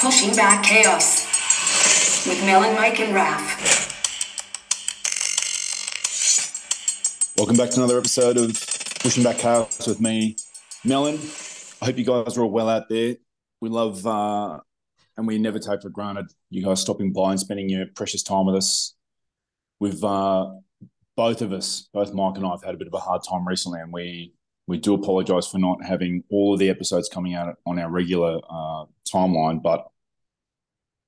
Pushing Back Chaos with Melon, Mike, and Raph. Welcome back to another episode of Pushing Back Chaos with me, Melon. I hope you guys are all well out there. We love uh, and we never take for granted you guys stopping by and spending your precious time with us. We've uh, both of us, both Mike and I, have had a bit of a hard time recently, and we we do apologise for not having all of the episodes coming out on our regular uh, timeline, but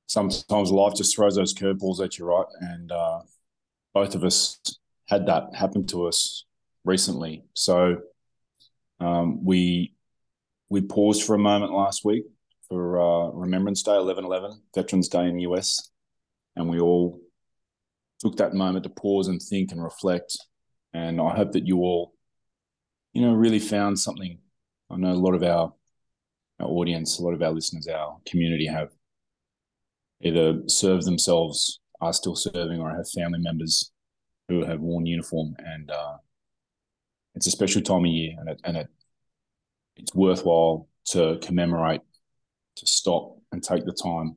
sometimes life just throws those curveballs at you, right? And uh, both of us had that happen to us recently, so um, we we paused for a moment last week for uh, Remembrance Day, 11-11, Veterans Day in the US, and we all took that moment to pause and think and reflect. And I hope that you all you know, really found something. I know a lot of our our audience, a lot of our listeners, our community have either served themselves, are still serving, or have family members who have worn uniform. And uh, it's a special time of year, and it and it it's worthwhile to commemorate, to stop and take the time.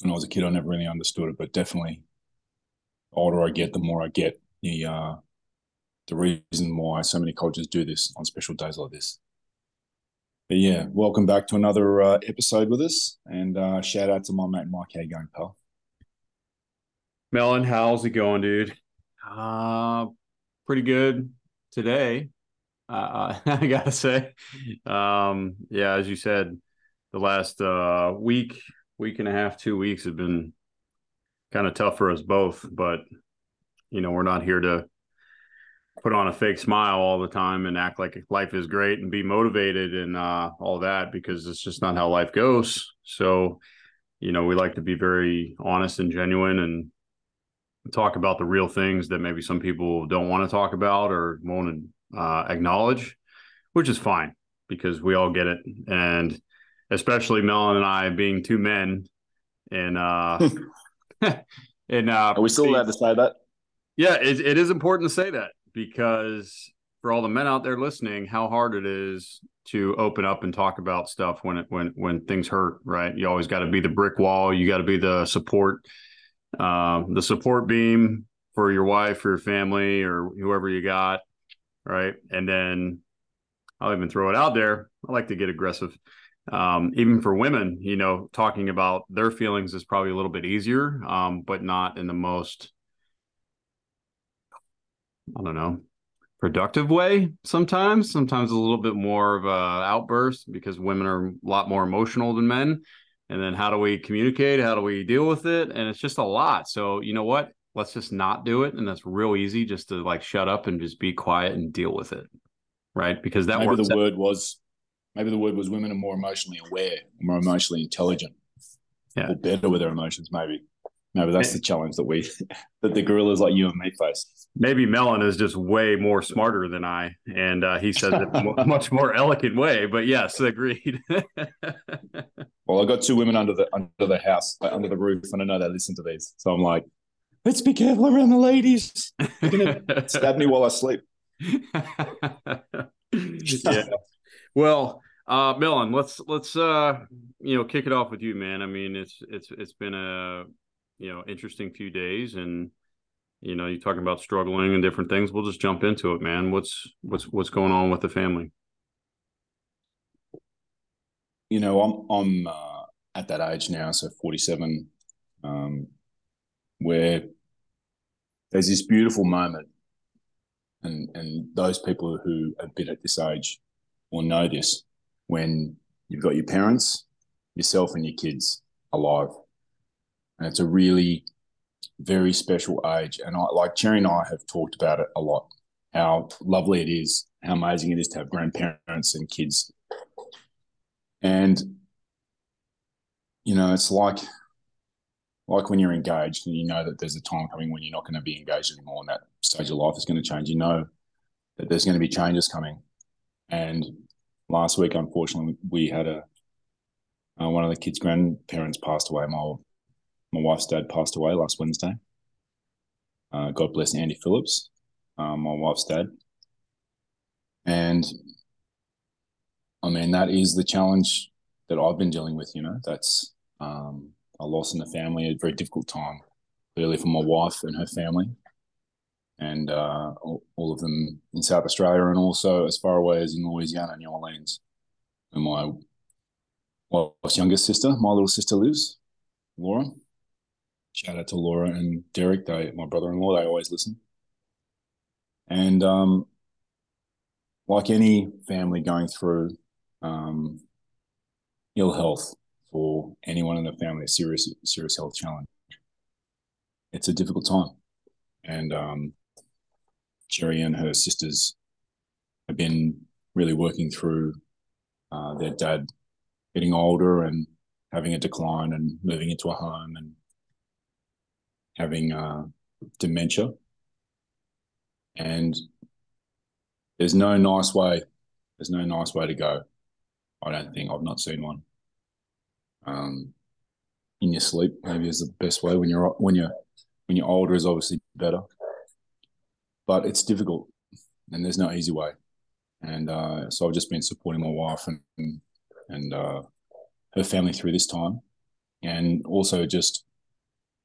When I was a kid, I never really understood it, but definitely, the older I get, the more I get the uh, the reason why so many cultures do this on special days like this. But yeah, welcome back to another uh, episode with us, and uh, shout out to my mate Mike. How you going, pal? Melon, how's it going, dude? Uh, pretty good today. Uh, I gotta say, um, yeah, as you said, the last uh, week, week and a half, two weeks have been kind of tough for us both. But you know, we're not here to put on a fake smile all the time and act like life is great and be motivated and uh, all that because it's just not how life goes. So, you know, we like to be very honest and genuine and talk about the real things that maybe some people don't want to talk about or won't uh, acknowledge, which is fine because we all get it. And especially Melon and I being two men and, uh, and, uh, are we still allowed to say that? Yeah, it, it is important to say that because for all the men out there listening, how hard it is to open up and talk about stuff when it when when things hurt, right? You always got to be the brick wall. You got to be the support, um, the support beam for your wife or your family or whoever you got, right? And then I'll even throw it out there. I like to get aggressive. Um, even for women, you know, talking about their feelings is probably a little bit easier, um, but not in the most I don't know, productive way sometimes. Sometimes a little bit more of a outburst because women are a lot more emotional than men. And then how do we communicate? How do we deal with it? And it's just a lot. So you know what? Let's just not do it. And that's real easy just to like shut up and just be quiet and deal with it. Right. Because that maybe the word was maybe the word was women are more emotionally aware, more emotionally intelligent. Yeah. Or better with their emotions, maybe. Maybe that's the challenge that we that the gorillas like you and me face. Maybe Melon is just way more smarter than I, and uh, he says it a much more elegant way. But yes, agreed. well, I got two women under the under the house, under the roof, and I know they listen to these, so I'm like, let's be careful around the ladies. They're gonna stab me while I sleep. yeah. Well, uh, Melon, let's let's uh, you know kick it off with you, man. I mean, it's it's it's been a you know interesting few days and you know you're talking about struggling and different things we'll just jump into it man. What's what's what's going on with the family? You know i'm i'm uh, at that age now so 47 um, where there's this beautiful moment and and those people who have been at this age will know this when you've got your parents yourself and your kids alive and it's a really very special age. And I, like Cherry and I have talked about it a lot, how lovely it is, how amazing it is to have grandparents and kids. And you know, it's like like when you're engaged and you know that there's a time coming when you're not going to be engaged anymore and that stage of life is going to change. You know that there's going to be changes coming. And last week, unfortunately, we had a uh, one of the kids' grandparents passed away. My my wife's dad passed away last Wednesday. Uh, God bless Andy Phillips, um, my wife's dad. And I mean, that is the challenge that I've been dealing with. You know, that's um, a loss in the family, a very difficult time, clearly for my wife and her family, and uh, all, all, of them in South Australia, and also as far away as in Louisiana, New Orleans, where my wife's youngest sister, my little sister, lives, Laura. Shout out to Laura and Derek, they my brother-in-law. They always listen. And um, like any family going through um, ill health for anyone in the family, a serious serious health challenge, it's a difficult time. And um, Cherry and her sisters have been really working through uh, their dad getting older and having a decline and moving into a home and having uh, dementia. And there's no nice way. There's no nice way to go. I don't think I've not seen one. Um, in your sleep, maybe is the best way. When you're when you're when you're older, is obviously better, but it's difficult, and there's no easy way. And uh, so I've just been supporting my wife and and uh, her family through this time, and also just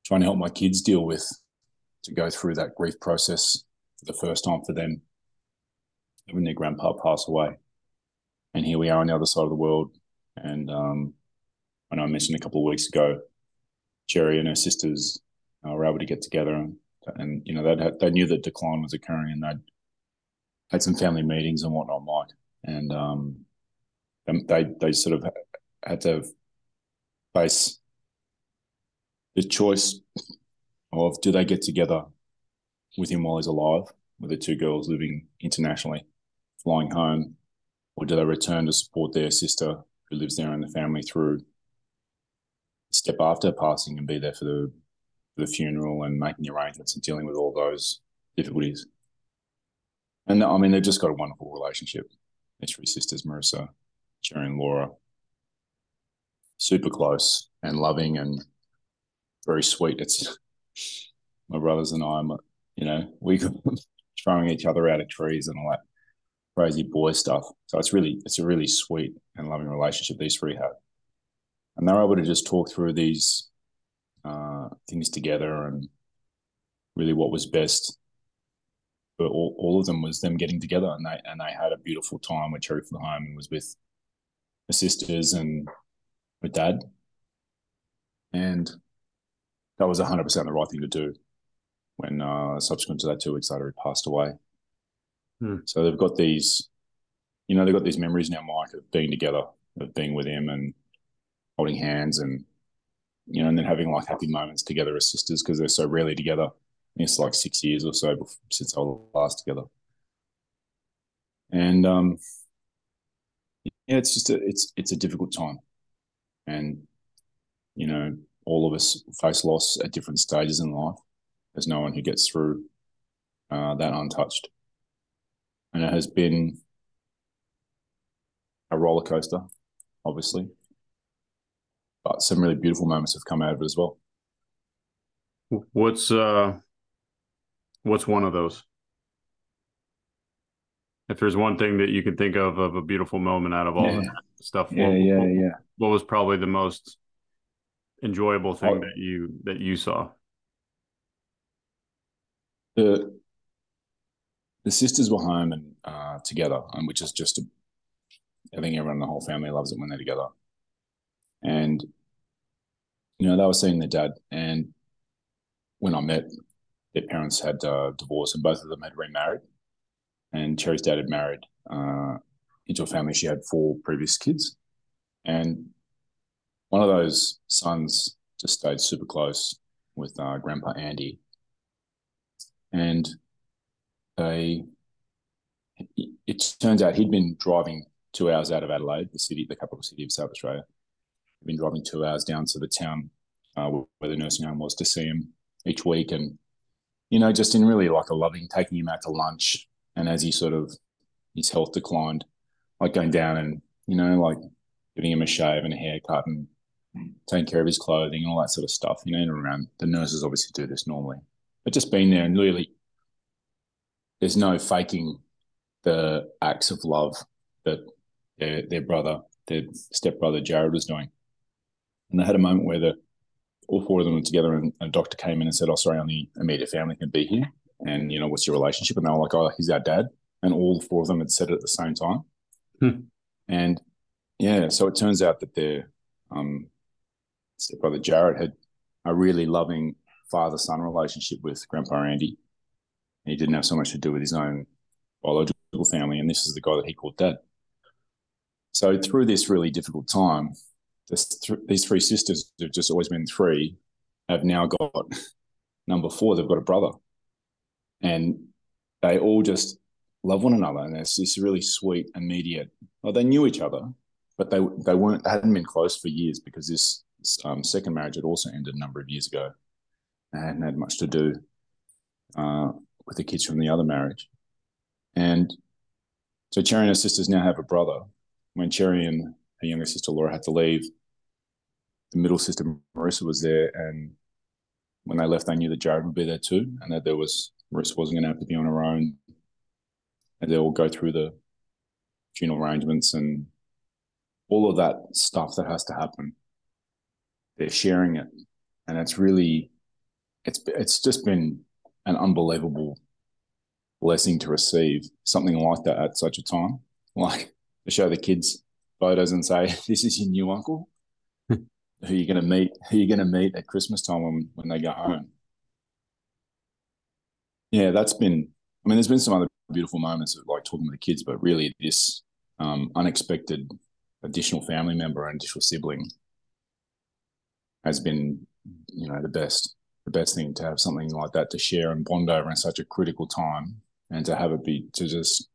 trying to help my kids deal with to go through that grief process for the first time for them, having their grandpa pass away. And here we are on the other side of the world. And um, I know I mentioned a couple of weeks ago, Cherry and her sisters uh, were able to get together, and, and you know they they knew that decline was occurring, and they'd had some family meetings and whatnot, Mike, and um, they they sort of had to face the choice of do they get together with him while he's alive, with the two girls living internationally, flying home, or do they return to support their sister who lives there in the family through step after passing and be there for the for the funeral and making arrangements and dealing with all those difficulties. And I mean, they've just got a wonderful relationship. Their three sisters, Marissa, and Laura, super close and loving and very sweet. It's my brothers and I, you know, we throwing each other out of trees and all that crazy boy stuff. So it's really, it's a really sweet and loving relationship these three have. And they're able to just talk through these uh, things together and really what was best for all, all of them was them getting together and they and they had a beautiful time with Cherry the home and was with the sisters and with dad. And that was 100% the right thing to do when uh, subsequent to that two weeks later he passed away. Hmm. So they've got these, you know, they've got these memories now, Mike, of being together, of being with him and holding hands and, you know, and then having like happy moments together as sisters because they're so rarely together. It's like six years or so before, since they were last together. And um, yeah, it's just a, it's it's a difficult time, and you know, all of us face loss at different stages in life. There's no one who gets through uh, that untouched. And it has been a roller coaster, obviously, but some really beautiful moments have come out of it as well. What's uh, what's one of those? If there's one thing that you can think of of a beautiful moment out of all yeah. that stuff, yeah, what, yeah, what, yeah. What was probably the most enjoyable thing that you that you saw? The the sisters were home and uh, together, and which is just a, I think everyone in the whole family loves it when they're together. And you know, they were seeing their dad, and when I met, their parents had uh, divorced, and both of them had remarried. And Cherry's dad had married uh, into a family. She had four previous kids, and one of those sons just stayed super close with uh, Grandpa Andy, and they. It, turns out he'd been driving two hours out of Adelaide, the city, the capital city of South Australia. He'd been driving two hours down to the town uh, where the nursing home was to see him each week, and you know, just in really like a loving, taking him out to lunch, and as he sort of his health declined, like going down and you know, like giving him a shave and a haircut and taking care of his clothing and all that sort of stuff, you know, and around the nurses obviously do this normally. But just being there and really there's no faking the acts of love that their their brother their stepbrother Jared was doing. And they had a moment where the all four of them were together, and a doctor came in and said, "Oh, sorry, only immediate family can be here." And you know, what's your relationship? And they were like, "Oh, he's our dad." And all four of them had said it at the same time. Hmm. And yeah, so it turns out that their um, stepbrother Jared had a really loving father son relationship with Grandpa Andy. And he didn't have so much to do with his own biological family, and this is the guy that he called dad. So through this really difficult time, th- these three sisters who've just always been three have now got number four. They've got a brother, and they all just love one another, and it's this really sweet, immediate. Well, they knew each other, but they they weren't they hadn't been close for years because this um, second marriage had also ended a number of years ago, and hadn't had much to do uh, with the kids from the other marriage, and so Cherry and her sisters now have a brother. When Cherry and her younger sister Laura had to leave, the middle sister Marissa was there, and when they left, they knew that Jared would be there too, and that there was Marissa wasn't going to have to be on her own, and they all go through the funeral arrangements and all of that stuff that has to happen. They're sharing it, and it's really, it's it's just been an unbelievable blessing to receive something like that at such a time. Like to show the kids photos and say, "This is your new uncle." who you're going to meet, who you're going to meet at Christmas time when, when they go home. Yeah, that's been. I mean, there's been some other beautiful moments of like talking to the kids, but really this um, unexpected additional family member and additional sibling has been, you know, the best. The best thing to have something like that to share and bond over in such a critical time, and to have it be to just,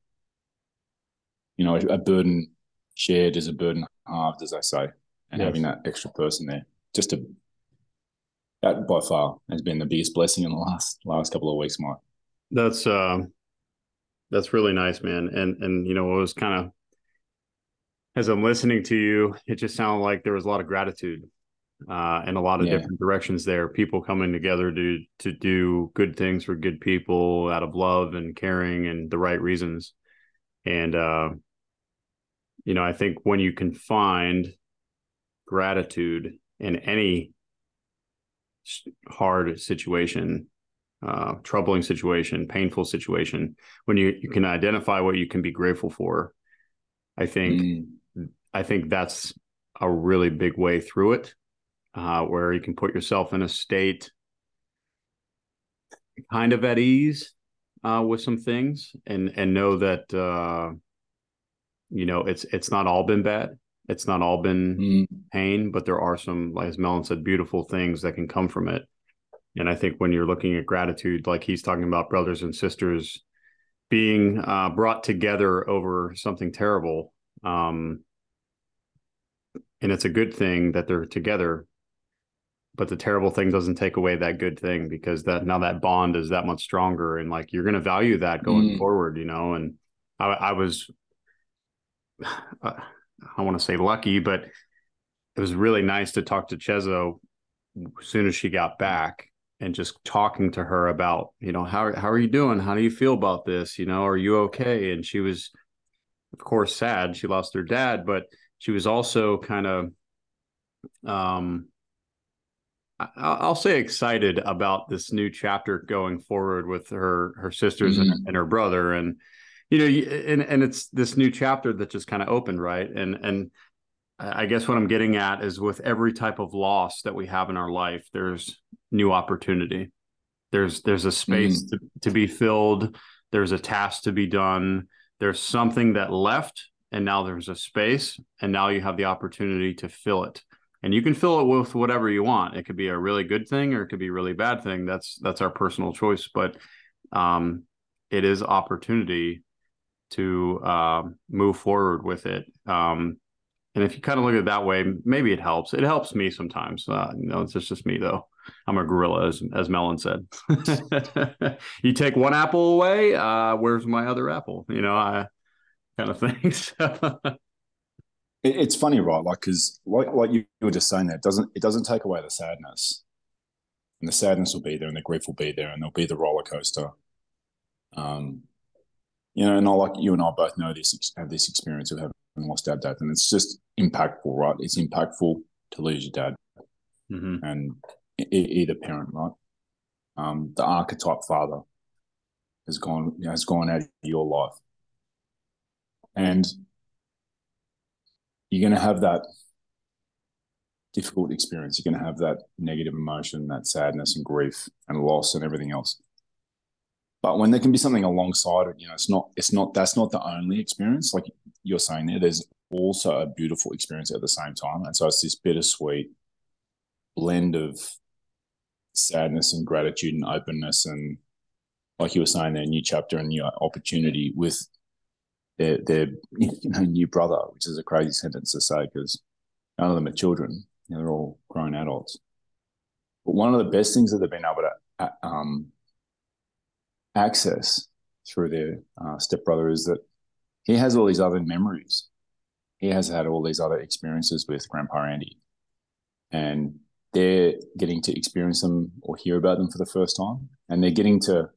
you know, a burden shared is a burden halved, as they say and yes. having that extra person there just to that by far has been the biggest blessing in the last last couple of weeks, Mike. That's uh, that's really nice, man. And and you know, it was kind of as I'm listening to you, it just sounded like there was a lot of gratitude uh, and a lot of yeah. different directions there. People coming together to to do good things for good people out of love and caring and the right reasons. And uh, you know, I think when you can find gratitude in any hard situation, uh, troubling situation, painful situation, when you, you can identify what you can be grateful for, I think mm. I think that's a really big way through it, uh, where you can put yourself in a state kind of at ease uh, with some things, and and know that uh, you know it's it's not all been bad it's not all been mm. pain, but there are some, as Melon said, beautiful things that can come from it. And I think when you're looking at gratitude, like he's talking about brothers and sisters being uh, brought together over something terrible, um, and it's a good thing that they're together. But the terrible thing doesn't take away that good thing because that now that bond is that much stronger, and like you're going to value that going mm. forward, you know. And I, I was. Uh, I want to say lucky, but it was really nice to talk to Chezo as soon as she got back and just talking to her about, you know, how how are you doing? How do you feel about this? You know, are you okay? And she was, of course, sad. She lost her dad, but she was also kind of, um, I'll say excited about this new chapter going forward with her her sisters mm-hmm. and, and her brother. And you know and and it's this new chapter that just kind of opened right? And and i guess what i'm getting at is with every type of loss that we have in our life there's new opportunity. There's there's a space mm. to, to be filled. There's a task to be done. There's something that left and now there's a space and now you have the opportunity to fill it and you can fill it with whatever you want it could be a really good thing or it could be a really bad thing that's that's our personal choice but um it is opportunity to uh, move forward with it. Um, and if you kind of look at it that way, maybe it helps. It helps me sometimes. Uh, you it's just, just me though. I'm a gorilla, as as Melon said. you take one apple away, uh, where's my other apple? You know, I kind of thing. So. It, it's funny, right? Like, because like like you were just saying, that it doesn't it doesn't take away the sadness, and the sadness will be there, and the grief will be there, and there'll be the roller coaster. Um, you know, and I like you and I both know this have this experience of having lost our dad, and it's just impactful, right? It's impactful to lose your dad, mm-hmm. and e- either parent, right? Um, the archetype father has gone has gone out of your life, and you're going to have that difficult experience. You're going to have that negative emotion, that sadness and grief and loss and everything else. But when there can be something alongside it, you know, it's not, it's not, that's not the only experience. Like you're saying there, there's also a beautiful experience at the same time. And so it's this bittersweet blend of sadness and gratitude and openness and like you were saying, their new chapter and new opportunity with their their you know new brother, which is a crazy sentence to say because none of them are children. You know, they're all grown adults. But one of the best things that they've been able to uh, um, access through their uh, stepbrother is that he has all these other memories. He has had all these other experiences with Grandpa Andy, and they're getting to experience them or hear about them for the first time, and they're getting to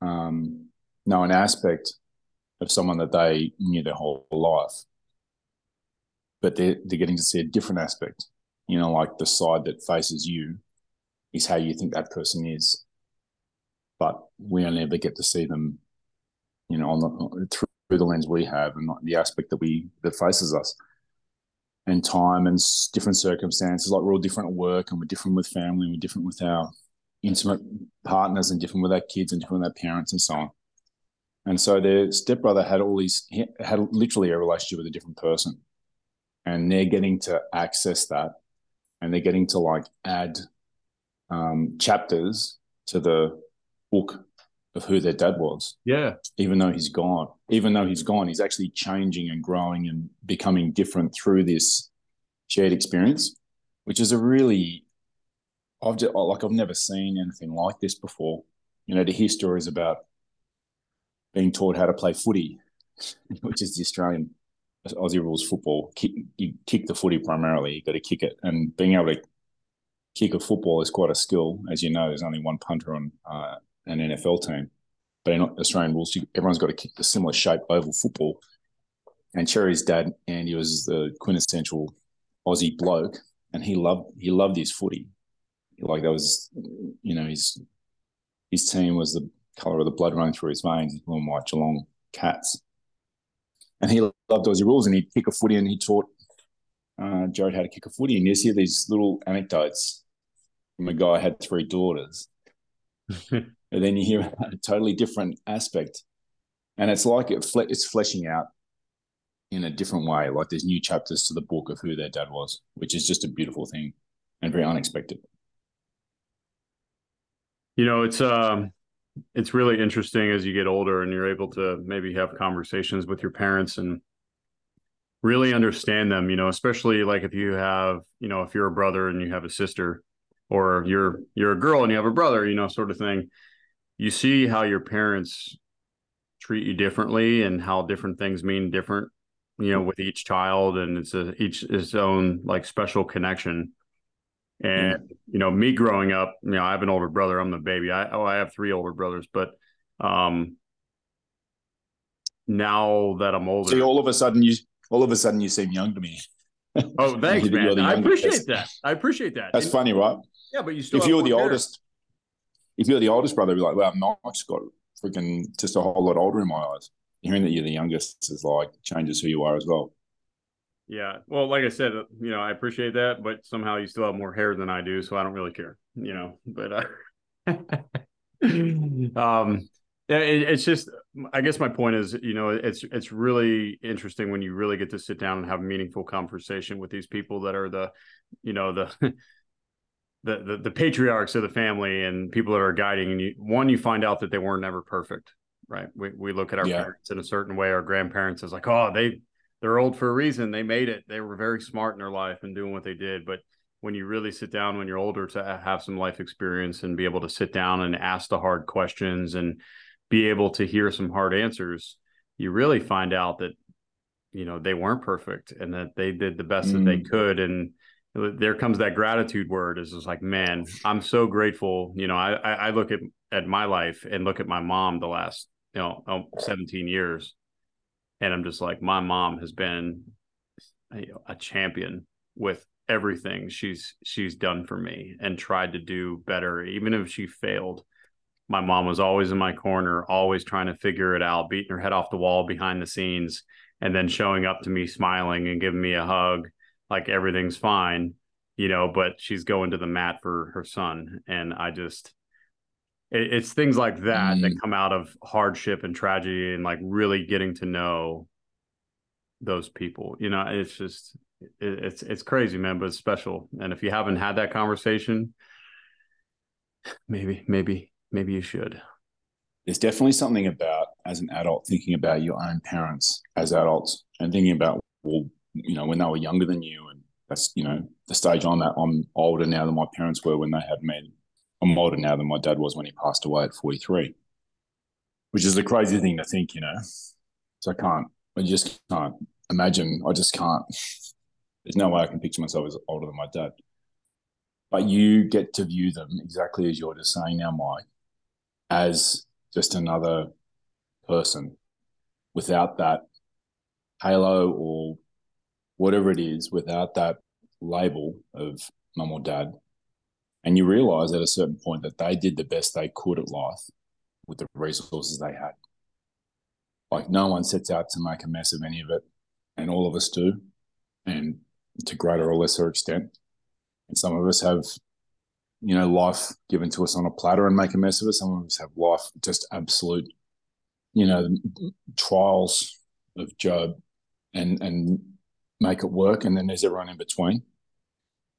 um, know an aspect of someone that they knew their whole life, but they're they're getting to see a different aspect. You know, like the side that faces you is how you think that person is, but we only ever get to see them, you know, on the, through the lens we have and not the aspect that we that faces us. And time and different circumstances, like we're all different at work and we're different with family and we're different with our intimate partners and different with our kids and different with our parents and so on. And so their stepbrother had all these he had literally a relationship with a different person, and they're getting to access that, and they're getting to like add um, chapters to the book of who their dad was. Yeah. Even though he's gone, even though he's gone, he's actually changing and growing and becoming different through this shared experience, which is a really I've just, like I've never seen anything like this before. You know, to hear stories about being taught how to play footy, which is the Australian Aussie rules football. Kick, you kick the footy primarily. You got to kick it, and being able to kick a football is quite a skill. As you know, there's only one punter on uh, an NFL team, but in Australian rules, everyone's got to kick the similar shape oval football. And Cherry's dad, Andy, was the quintessential Aussie bloke, and he loved he loved his footy like that was, you know, his his team was the color of the blood running through his veins, his blue and white Geelong Cats. And he loved Aussie rules and he'd kick a footy and he taught uh, Jared how to kick a footy. And you see these little anecdotes from a guy who had three daughters. and then you hear a totally different aspect. And it's like it fle- it's fleshing out in a different way. Like there's new chapters to the book of who their dad was, which is just a beautiful thing and very unexpected. You know, it's um it's really interesting as you get older and you're able to maybe have conversations with your parents and really understand them, you know, especially like if you have, you know, if you're a brother and you have a sister or you're you're a girl and you have a brother, you know, sort of thing. You see how your parents treat you differently and how different things mean different, you know, with each child and it's a each its own like special connection. And mm. you know, me growing up, you know, I have an older brother. I'm the baby. I oh, I have three older brothers, but um, now that I'm older, see, all of a sudden you all of a sudden you seem young to me. Oh, thanks, man. I appreciate that. I appreciate that. That's and, funny, right? Yeah, but you still if you're the oldest, if you're the oldest brother, be like, well, Mike's got freaking just a whole lot older in my eyes. Hearing that you're the youngest is like changes who you are as well. Yeah. Well, like I said, you know, I appreciate that, but somehow you still have more hair than I do, so I don't really care, you know. But uh, um yeah, it, it's just I guess my point is, you know, it's it's really interesting when you really get to sit down and have a meaningful conversation with these people that are the, you know, the the, the, the patriarchs of the family and people that are guiding and you one you find out that they weren't ever perfect right we, we look at our yeah. parents in a certain way our grandparents is like oh they they're old for a reason. They made it. They were very smart in their life and doing what they did. But when you really sit down when you're older to have some life experience and be able to sit down and ask the hard questions and be able to hear some hard answers, you really find out that you know they weren't perfect and that they did the best mm. that they mm. could and there comes that gratitude word is just like man i'm so grateful you know i i look at at my life and look at my mom the last you know 17 years and I'm just like, my mom has been a, a champion with everything she's she's done for me and tried to do better, even if she failed. My mom was always in my corner, always trying to figure it out, beating her head off the wall behind the scenes, and then showing up to me smiling and giving me a hug, like everything's fine, you know. But she's going to the mat for her son, and I just it, it's things like that mm. that come out of hardship and tragedy and like really getting to know those people you know it's just it, it's it's crazy man but it's special and if you haven't had that conversation maybe maybe maybe you should there's definitely something about as an adult thinking about your own parents as adults and thinking about well you know when they were younger than you and that's you know the stage i'm at i'm older now than my parents were when they had me I'm older now than my dad was when he passed away at 43, which is a crazy thing to think, you know. So I can't, I just can't imagine. I just can't. There's no way I can picture myself as older than my dad. But you get to view them exactly as you're just saying now, Mike, as just another person without that halo or whatever it is, without that label of mum or dad and you realize at a certain point that they did the best they could at life with the resources they had. Like no one sets out to make a mess of any of it, and all of us do, and to greater or lesser extent. And some of us have, you know, life given to us on a platter and make a mess of it. Some of us have life just absolute, you know, trials of Job, and and make it work. And then there's everyone in between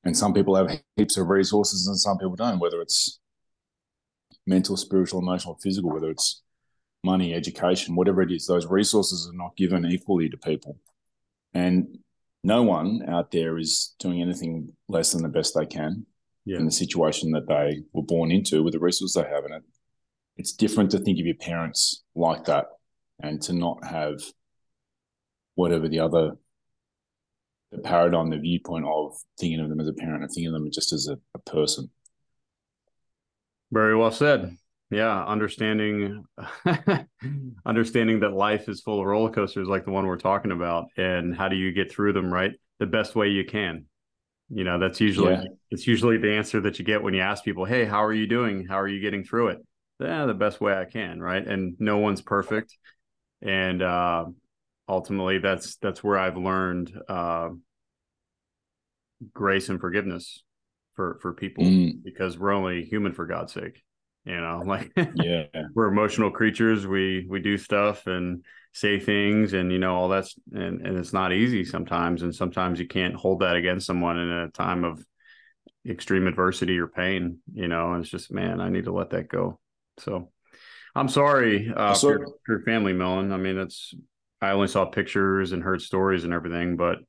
and some people have heaps of resources and some people don't whether it's mental spiritual emotional physical whether it's money education whatever it is those resources are not given equally to people and no one out there is doing anything less than the best they can yeah. in the situation that they were born into with the resources they have in it it's different to think of your parents like that and to not have whatever the other the paradigm, the viewpoint of thinking of them as a parent and thinking of them just as a, a person. Very well said. Yeah, understanding understanding that life is full of roller coasters like the one we're talking about and how do you get through them right the best way you can. You know, that's usually yeah. it's usually the answer that you get when you ask people, "Hey, how are you doing? How are you getting through it?" Yeah, the best way I can, right? And no one's perfect. And uh ultimately that's that's where I've learned uh, grace and forgiveness for for people mm. because we're only human for God's sake. You know, like yeah, we're emotional creatures. We we do stuff and say things and you know all that's and, and it's not easy sometimes and sometimes you can't hold that against someone in a time of extreme adversity or pain you know and it's just man i need to let that go so i'm sorry uh, for, for your family Melon. i mean it's I only saw pictures and heard stories and everything, but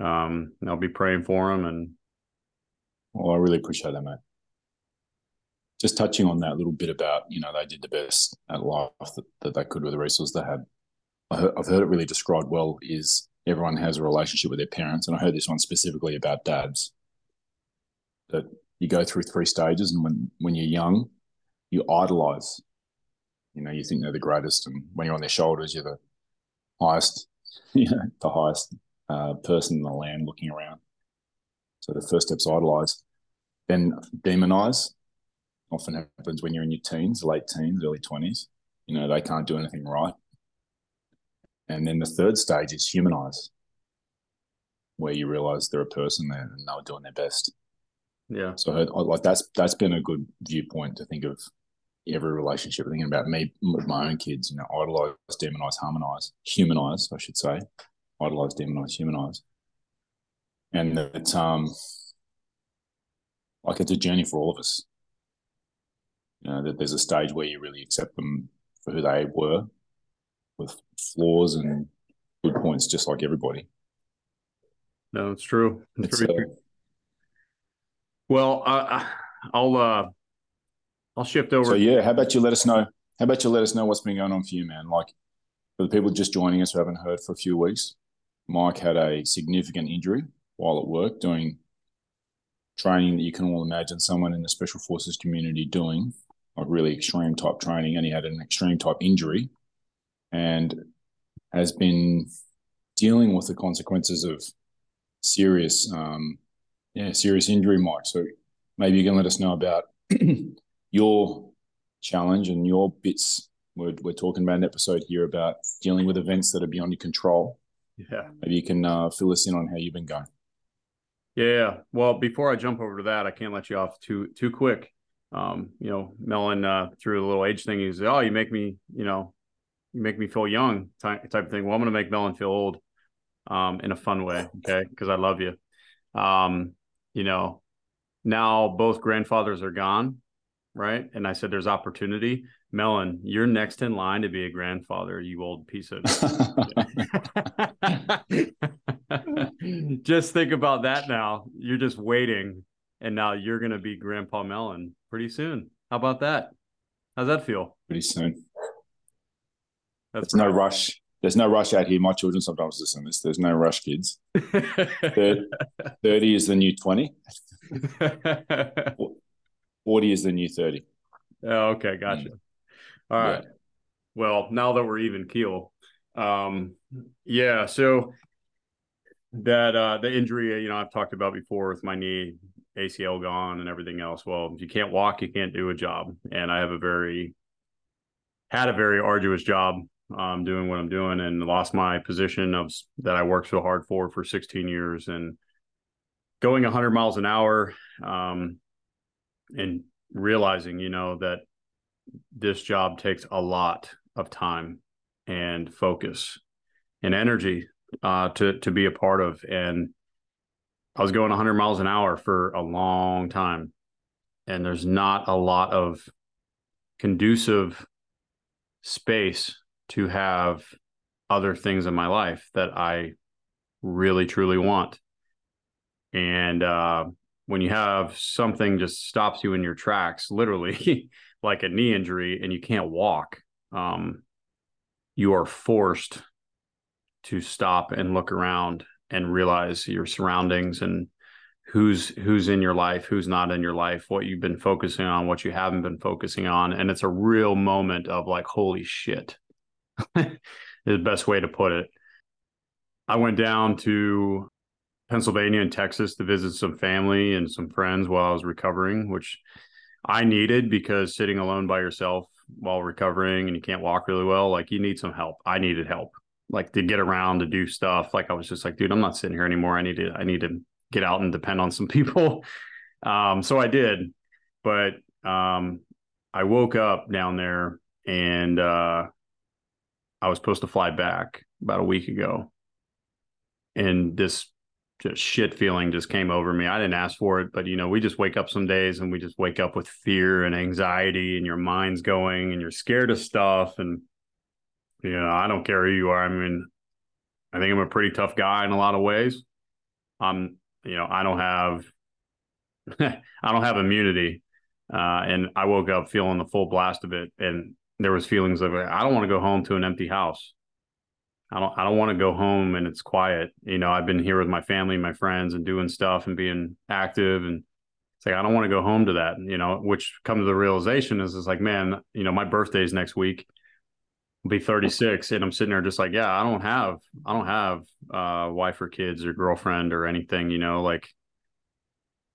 um, I'll be praying for them. And well, I really appreciate that, mate. Just touching on that little bit about you know they did the best at life that, that they could with the resources they had. I have heard it really described well. Is everyone has a relationship with their parents, and I heard this one specifically about dads. That you go through three stages, and when when you're young, you idolize. You know, you think they're the greatest, and when you're on their shoulders, you're the highest, you know, the highest uh, person in the land looking around. So the first step's idolize, then demonize. Often happens when you're in your teens, late teens, early twenties. You know they can't do anything right. And then the third stage is humanize, where you realize they're a person there and they're doing their best. Yeah. So like that's that's been a good viewpoint to think of every relationship. Thinking about me with my own kids, you know, idolize, demonize, harmonize, humanize, I should say, idolize, demonize, humanize, and it's um like it's a journey for all of us. You know, that there's a stage where you really accept them for who they were, with flaws and good points, just like everybody. No, it's true. It's, it's uh, true. Well, I, I'll uh, I'll shift over. So yeah, how about you let us know? How about you let us know what's been going on for you, man? Like for the people just joining us who haven't heard for a few weeks, Mike had a significant injury while at work doing training that you can all imagine someone in the special forces community doing, like really extreme type training, and he had an extreme type injury. And has been dealing with the consequences of serious, um, yeah, serious injury, Mike. So maybe you can let us know about your challenge and your bits. We're, we're talking about an episode here about dealing with events that are beyond your control. Yeah. Maybe you can uh, fill us in on how you've been going. Yeah. Well, before I jump over to that, I can't let you off too too quick. Um, you know, Melon uh, through a little age thing. He's oh, you make me, you know, you make me feel young type type of thing. Well, I'm gonna make Melon feel old, um, in a fun way, okay? Because I love you. Um, you know, now both grandfathers are gone, right? And I said there's opportunity. Melon, you're next in line to be a grandfather, you old piece of. just think about that now. You're just waiting, and now you're going to be Grandpa Melon pretty soon. How about that? How's that feel? Pretty soon. That's There's no rush. There's no rush out here. My children sometimes listen to this. There's no rush, kids. 30, 30 is the new 20. 40 is the new 30. Oh, okay, gotcha. All right. Yeah. Well, now that we're even keel, um, yeah. So that uh, the injury, you know, I've talked about before with my knee, ACL gone, and everything else. Well, if you can't walk, you can't do a job, and I have a very had a very arduous job um, doing what I'm doing, and lost my position of that I worked so hard for for 16 years, and going 100 miles an hour, um, and realizing, you know, that this job takes a lot of time and focus and energy uh, to to be a part of. And I was going 100 miles an hour for a long time, and there's not a lot of conducive space to have other things in my life that I really truly want. And uh, when you have something just stops you in your tracks, literally, like a knee injury, and you can't walk, um, you are forced to stop and look around and realize your surroundings and who's who's in your life who's not in your life what you've been focusing on what you haven't been focusing on. And it's a real moment of like holy shit is the best way to put it. I went down to pennsylvania and texas to visit some family and some friends while i was recovering which i needed because sitting alone by yourself while recovering and you can't walk really well like you need some help. I needed help like to get around to do stuff. Like i was just like dude i'm not sitting here anymore. I need to i need to get out and depend on some people. Um so i did but um i woke up down there and uh i was supposed to fly back about a week ago. And this just shit feeling just came over me. I didn't ask for it, but you know, we just wake up some days and we just wake up with fear and anxiety and your mind's going and you're scared of stuff and you know, I don't care who you are. I mean, I think I'm a pretty tough guy in a lot of ways. I'm, you know, I don't have, I don't have immunity, uh, and I woke up feeling the full blast of it, and there was feelings of I don't want to go home to an empty house. I don't, I don't want to go home and it's quiet. You know, I've been here with my family, my friends, and doing stuff and being active, and it's like I don't want to go home to that. You know, which comes to the realization is, it's like, man, you know, my birthday's next week I'll be 36 and i'm sitting there just like yeah i don't have i don't have uh wife or kids or girlfriend or anything you know like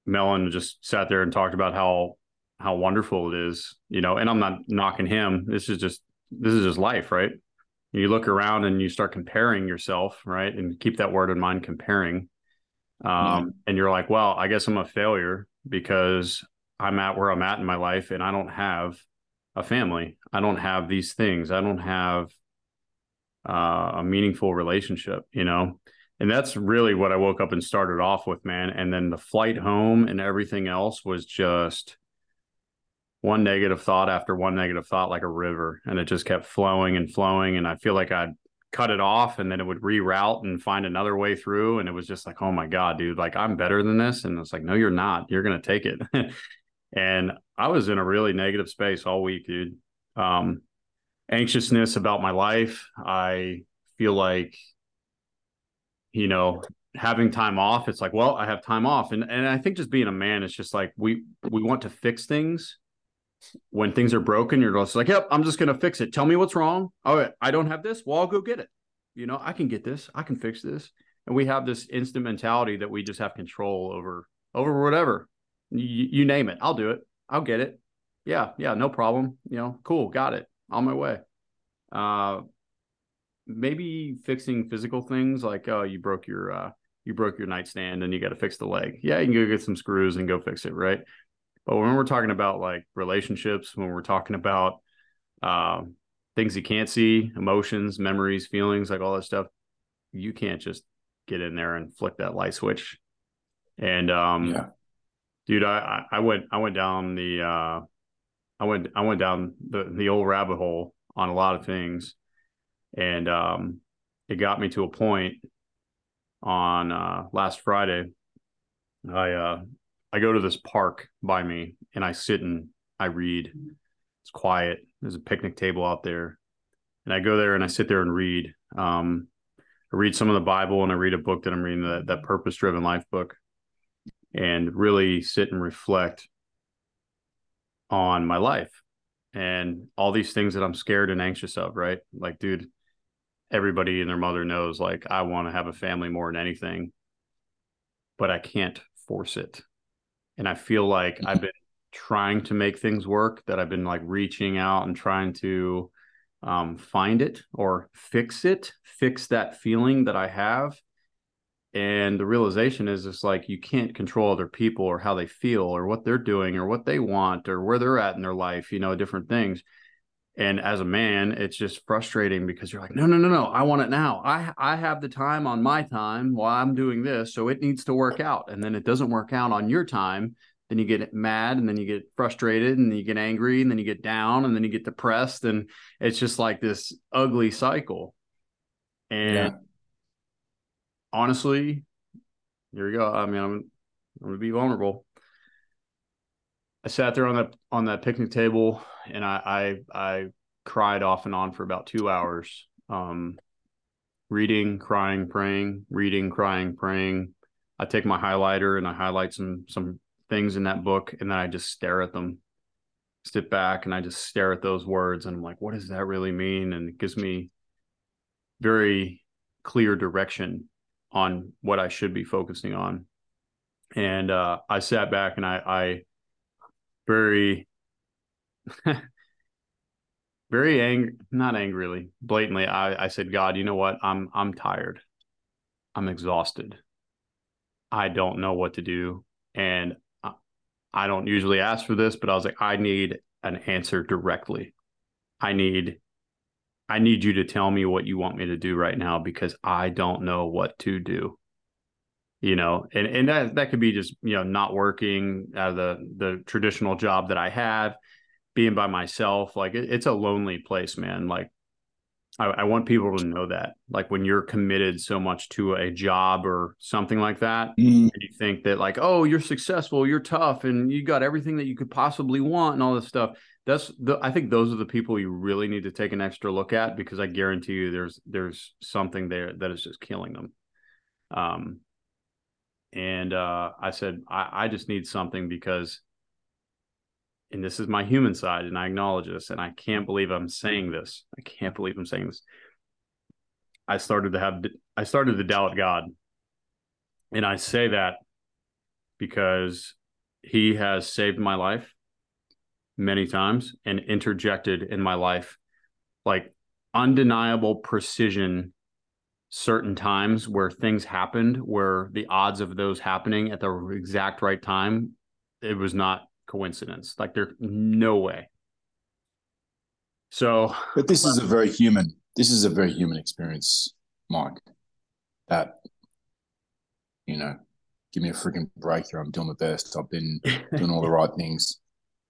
melon just sat there and talked about how how wonderful it is you know and i'm not knocking him this is just this is just life right you look around and you start comparing yourself right and keep that word in mind comparing um yeah. and you're like well i guess i'm a failure because i'm at where i'm at in my life and i don't have a family. I don't have these things. I don't have uh, a meaningful relationship, you know? And that's really what I woke up and started off with, man. And then the flight home and everything else was just one negative thought after one negative thought, like a river. And it just kept flowing and flowing. And I feel like I'd cut it off and then it would reroute and find another way through. And it was just like, oh my God, dude, like I'm better than this. And it's like, no, you're not. You're to take it. and I was in a really negative space all week, dude. Um, anxiousness about my life. I feel like, you know, having time off. It's like, well, I have time off, and and I think just being a man, it's just like we we want to fix things. When things are broken, you're just like, yep, I'm just gonna fix it. Tell me what's wrong. Oh, I don't have this. Well, I'll go get it. you know, I can get this, I can fix this. And we have this instant mentality that we just have control over over whatever. You, you name it, I'll do it. I'll get it. Yeah, yeah, no problem. You know, cool, got it. On my way. Uh maybe fixing physical things like oh you broke your uh you broke your nightstand and you got to fix the leg. Yeah, you can go get some screws and go fix it, right? But when we're talking about like relationships, when we're talking about uh, things you can't see, emotions, memories, feelings, like all that stuff, you can't just get in there and flick that light switch. And um, yeah. dude, I I went I went down the uh, I went I went down the the old rabbit hole on a lot of things, and um, it got me to a point on uh, last Friday. I uh, I go to this park by me and I sit and I read. It's quiet. There's a picnic table out there, and I go there and I sit there and read. Um, I read some of the Bible and I read a book that I'm reading that that purpose driven life book, and really sit and reflect on my life and all these things that I'm scared and anxious of. Right, like, dude, everybody and their mother knows like I want to have a family more than anything, but I can't force it. And I feel like I've been trying to make things work, that I've been like reaching out and trying to um, find it or fix it, fix that feeling that I have. And the realization is it's like you can't control other people or how they feel or what they're doing or what they want or where they're at in their life, you know, different things and as a man it's just frustrating because you're like no no no no i want it now. I i have the time on my time while i'm doing this so it needs to work out. And then it doesn't work out on your time then you get mad and then you get frustrated and you get angry and then you get down and then you get depressed and it's just like this ugly cycle. And yeah. honestly here we go. I mean i'm, I'm gonna be vulnerable I sat there on that on that picnic table and I I, I cried off and on for about two hours. Um, reading, crying, praying, reading, crying, praying. I take my highlighter and I highlight some some things in that book and then I just stare at them. Sit back and I just stare at those words and I'm like, what does that really mean? And it gives me very clear direction on what I should be focusing on. And uh, I sat back and I, I very very angry not angrily blatantly I, I said god you know what? I'm i'm tired. I'm exhausted. I don't know what to do. And I, I don't usually ask for this but i was like i need an answer directly. I need i need you to tell me what you want me to do right now because i don't know what to do you know and and that that could be just you know not working out of the the traditional job that i have being by myself like it, it's a lonely place man like I, I, want people to know that like when you're committed so much to a job or something like that mm. and you think that like oh you're successful you're tough and you got everything that you could possibly want and all this stuff that's the i think those are the people you really need to take an extra look at because i guarantee you there's there's something there that is just killing them um and uh, I said, I, I just need something because, and this is my human side, and I acknowledge this, and I can't believe I'm saying this. I can't believe I'm saying this. I started to have, I started to doubt God. And I say that because he has saved my life many times and interjected in my life like undeniable precision certain times where things happened where the odds of those happening at the exact right time it was not coincidence. Like there's no way. So but this is a very human this is a very human experience mike that you know give me a freaking break here. I'm doing my best. I've been doing all the right things.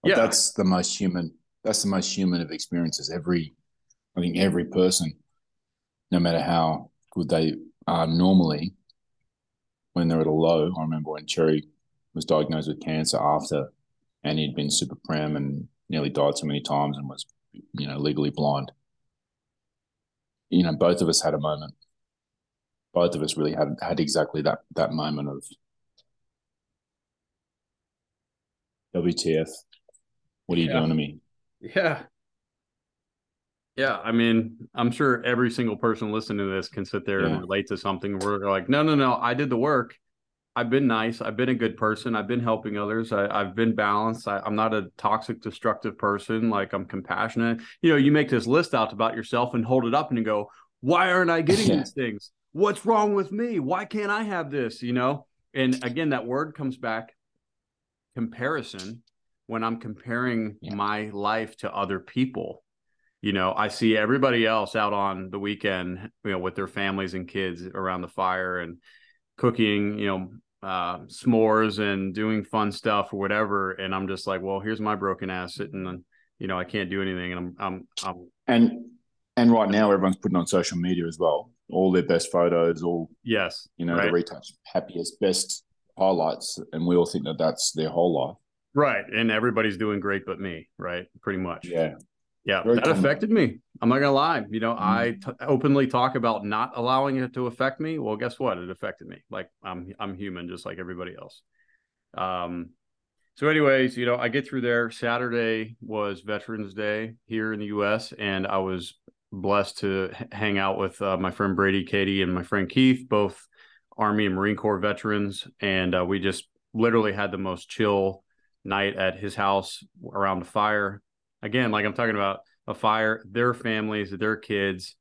Yeah. that's the most human that's the most human of experiences. Every i think every person no matter how good they are normally when they're at a low. I remember when Cherry was diagnosed with cancer after and he'd been super prim and nearly died so many times and was, you know, legally blind. You know, both of us had a moment. Both of us really had had exactly that that moment of WTF. What are you yeah. doing to me? Yeah. Yeah, I mean, I'm sure every single person listening to this can sit there Yeah. and relate to something where they're like, no, no, no, I did the work. I've been nice. I've been a good person. I've been helping others. I, I've been balanced. I, I'm not a toxic, destructive person. Like I'm compassionate. You know, you make this list out about yourself and hold it up and you go, why aren't I getting Yeah. these things? What's wrong with me? Why can't I have this? You know? And again, that word comes back comparison when I'm comparing Yeah. my life to other people. You know, I see everybody else out on the weekend, you know, with their families and kids around the fire and cooking, you know, uh, s'mores and doing fun stuff or whatever. And I'm just like, well, here's my broken ass sitting and, you know, I can't do anything. And I'm, I'm, I'm, And and right now everyone's putting on social media as well. All their best photos, all yes, you know, right. the retouch, happiest, best highlights, and we all think that that's their whole life. right. And everybody's doing great but me, right? Pretty much. Yeah, Yeah, Very that common. affected me. I'm not gonna lie. You know, Mhm. I t- openly talk about not allowing it to affect me. Well, guess what? It affected me. Like I'm I'm human, just like everybody else. Um. So, anyways, you know, I get through there. Saturday was Veterans Day here in the U.S., and I was blessed to h- hang out with uh, my friend Brady, Katie, and my friend Keith, both Army and Marine Corps veterans, and uh, we just literally had the most chill night at his house around the fire again, like I'm talking about a fire, their families, their kids,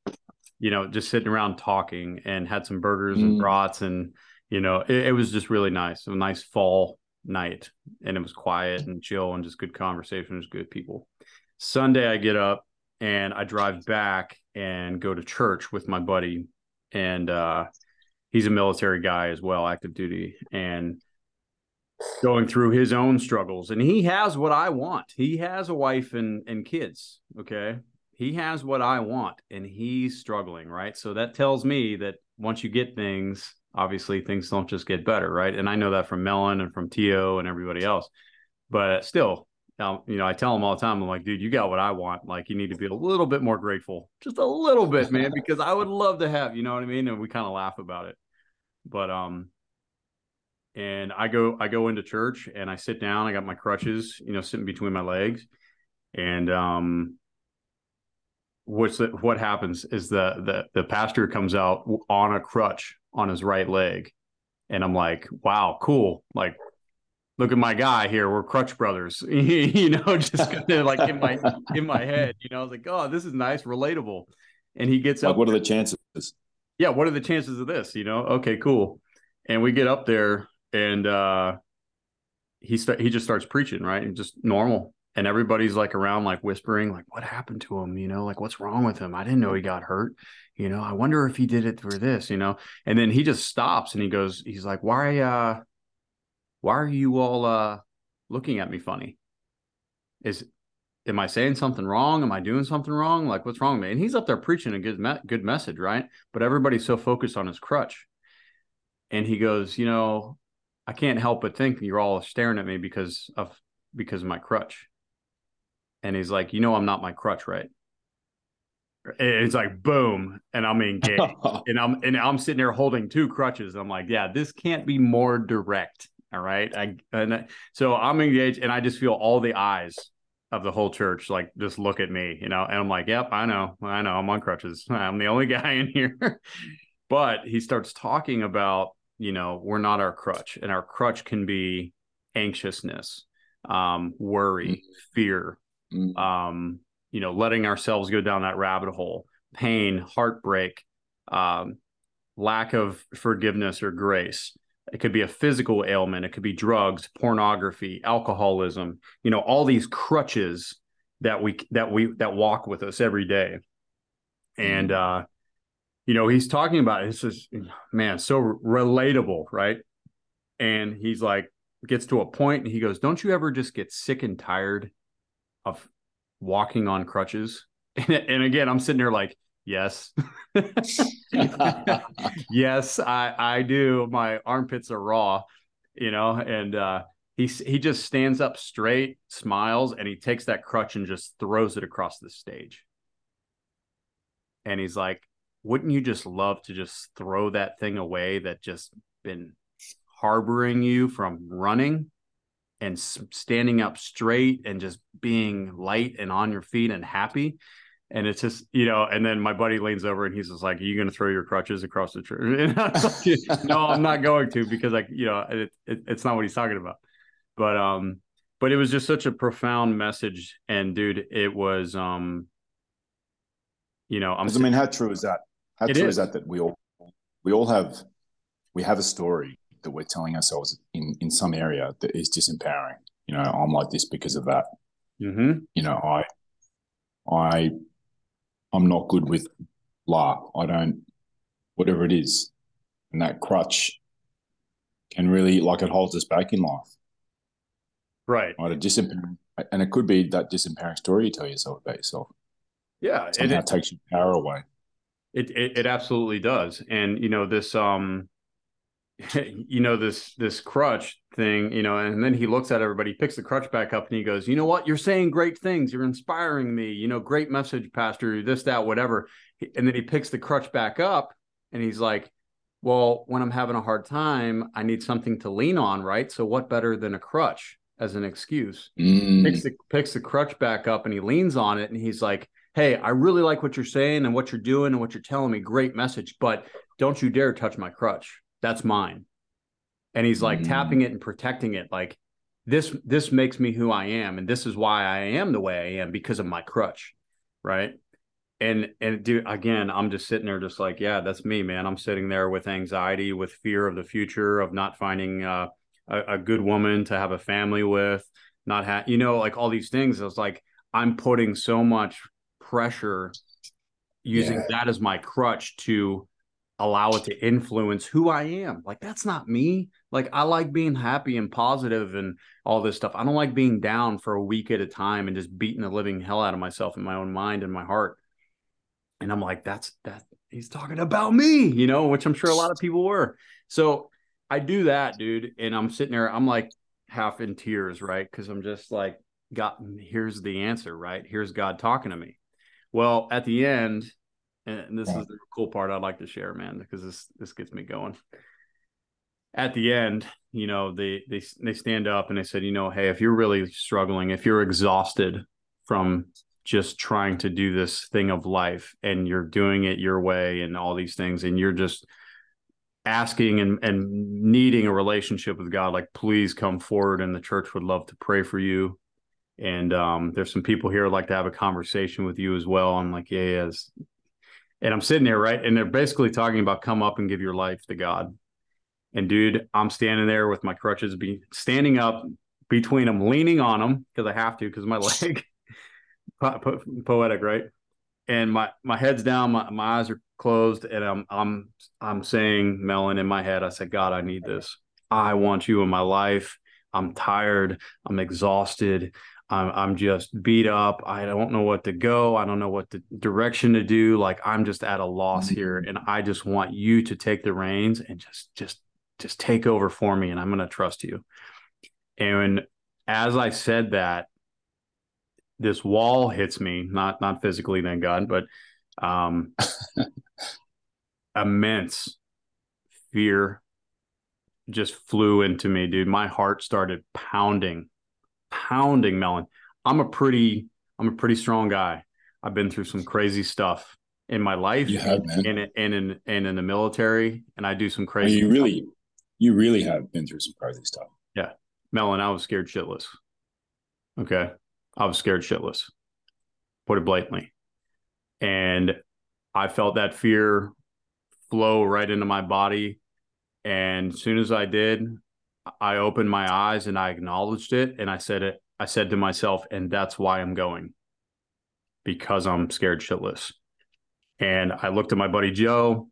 you know, just sitting around talking and had some burgers and Mm. brats and you know, it, it was just really nice. A nice fall night and it was quiet and chill and just good conversation, just good people. Sunday I get up and I drive back and go to church with my buddy and uh he's a military guy as well, active duty and going through his own struggles and he has what I want. He has a wife and and kids, okay? He has what I want and he's struggling, right? So that tells me that once you get things, obviously things don't just get better, right? And I know that from Melon and from Tio and everybody else. But still, um, you know, I tell him all the time, I'm like, dude, you got what I want. Like, you need to be a little bit more grateful, just a little bit, man, because I would love to have, you know what I mean? And we kind of laugh about it. But um, and I go I go into church and I sit down. I got my crutches, you know, sitting between my legs, and um, what's the, what happens is the the the pastor comes out on a crutch on his right leg, and I'm like, wow, cool, like. Look at my guy here. We're crutch brothers, you know. Just kind of like in my in my head, you know. I was like, "Oh, this is nice, relatable." And he gets like up what are the chances? yeah, what are the chances of this? You know, okay, cool. And we get up there and uh he st- he just starts preaching, right? And just normal. And everybody's like around like whispering, like, what happened to him? You know, like what's wrong with him? I didn't know he got hurt. You know, I wonder if he did it for this, you know. And then he just stops and he goes, he's like, Why uh why are you all uh looking at me funny? Is am I saying something wrong? Am I doing something wrong? Like, what's wrong with me? And he's up there preaching a good, me- good message, right? But everybody's so focused on his crutch. And he goes, you know, I can't help but think you're all staring at me because of because of my crutch. And he's like, you know, I'm not my crutch, right? And it's like boom, and I'm engaged, and I'm and I'm sitting there holding two crutches. I'm like, yeah, this can't be more direct. All right, I and so I'm engaged, and I just feel all the eyes of the whole church like just look at me, you know, and I'm like, yep, I know, I know, I'm on crutches. I'm the only guy in here. but he starts talking about, you know, we're not our crutch, and our crutch can be anxiousness, um, worry, fear, Mm. um, you know, letting ourselves go down that rabbit hole, pain, heartbreak, um, lack of forgiveness or grace. It could be a physical ailment. It could be drugs, pornography, alcoholism. You know, all these crutches that we that we that walk with us every day. And uh, you know, he's talking about it. This is man, so relatable, right? And he's like, gets to a point, and he goes, "Don't you ever just get sick and tired of walking on crutches?" And, and again, I'm sitting there like, "Yes." yes, I I do. My armpits are raw, you know, and uh he he just stands up straight, smiles, and he takes that crutch and just throws it across the stage. And he's like, "Wouldn't you just love to just throw that thing away that just been harboring you from running and standing up straight and just being light and on your feet and happy?" And it's just, you know, and then my buddy leans over and he's just like, Are you going to throw your crutches across the tree? Like, no, I'm not going to because, like, you know, it, it, it's not what he's talking about. But, um, but it was just such a profound message. And dude, it was, um, you know, I'm, I mean, how true is that? How It true is. is that that we all we all have we have a story that we're telling ourselves in in some area that is disempowering. You know, I'm like this because of that. Mhm. You know, I I I'm not good with blah. I don't whatever it is. And that crutch can really like it holds us back in life. right. Right. A disempowering and it could be that disempowering story you tell yourself about yourself. Yeah. And Somehow it, takes your power away. It, it it absolutely does. And you know this um you know this this crutch thing, you know, and then he looks at everybody, he picks the crutch back up and he goes, "You know what? You're saying great things. You're inspiring me. You know, great message, pastor, this that whatever." And then he picks the crutch back up and he's like, "Well, when I'm having a hard time, I need something to lean on, right? So what better than a crutch as an excuse?" Mm. picks the picks the crutch back up and he leans on it and he's like, "Hey, I really like what you're saying and what you're doing and what you're telling me. Great message, but don't you dare touch my crutch. That's mine." And he's like Mm. tapping it and protecting it like this this makes me who I am and this is why I am the way I am because of my crutch, right? And and dude, again, I'm just sitting there just like, yeah, that's me, man. I'm sitting there with anxiety, with fear of the future, of not finding uh, a, a good woman to have a family with, not have, you know, like all these things. I was like, I'm putting so much pressure using Yeah. that as my crutch to allow it to influence who I am. Like that's not me. Like I like being happy and positive and all this stuff. I don't like being down for a week at a time and just beating the living hell out of myself in my own mind and my heart. And I'm like, that's that he's talking about me, you know, which I'm sure a lot of people were. So I do that, dude. And I'm sitting there, I'm like half in tears, right? Because I'm just like, God, here's the answer, right? Here's God talking to me. Well, at the end, and this is the cool part I'd like to share, man, because this this gets me going. At the end, you know, they they they stand up and they said, you know, hey, if you're really struggling, if you're exhausted from just trying to do this thing of life and you're doing it your way and all these things, and you're just asking and, and needing a relationship with God, like please come forward and the church would love to pray for you. And um, there's some people here like to have a conversation with you as well. I'm like, yeah, yeah. And I'm sitting there, right? And they're basically talking about come up and give your life to God. And dude, I'm standing there with my crutches, be standing up between them, leaning on them because I have to because my leg. Po- po- poetic, right? And my my head's down, my, my eyes are closed, and I'm I'm I'm saying, Melon, in my head, I said, God, I need this. I want you in my life. I'm tired. I'm exhausted. I'm I'm just beat up. I don't know what to go. I don't know what the direction to do. Like I'm just at a loss here, and I just want you to take the reins and just just just take over for me, and I'm going to trust you. And as I said that, this wall hits me, not not physically, thank God, but um immense fear just flew into me, dude. My heart started pounding, pounding, Melon. I'm a pretty, I'm a pretty strong guy. I've been through some crazy stuff in my life, You have, man. and and in and in the military, and I do some Well, crazy. you really, you really have been through some crazy stuff. Yeah. Melon, I was scared shitless. Okay. I was scared shitless. Put it blatantly. And I felt that fear flow right into my body. And as soon as I did, I opened my eyes and I acknowledged it. And I said it, I said to myself, and that's why I'm going because I'm scared shitless. And I looked at my buddy Joe,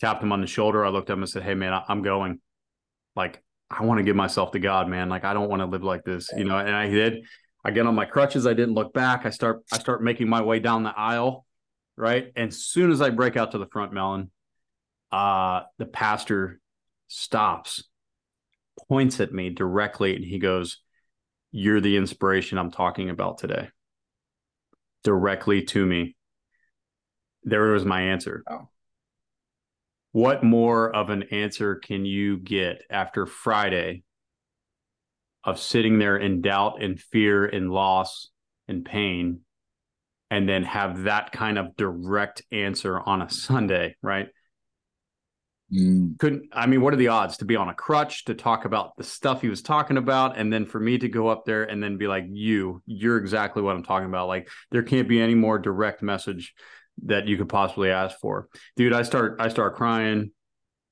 tapped him on the shoulder. I looked at him and said, Hey, man, I'm going. Like, I want to give myself to God, man. Like I don't want to live like this, you know. And I did. I get on my crutches. I didn't look back. I start. I start making my way down the aisle, right. And as soon as I break out to the front, Melon, uh, the pastor stops, points at me directly, and he goes, "You're the inspiration I'm talking about today." Directly to me. There was my answer. Wow. What more of an answer can you get after Friday of sitting there in doubt and fear and loss and pain and then have that kind of direct answer on a Sunday, right? Mm. Couldn't I mean, what are the odds to be on a crutch to talk about the stuff he was talking about, and then for me to go up there and then be like, "You, you're exactly what I'm talking about." Like, there can't be any more direct message that you could possibly ask for, dude. I start, I start crying.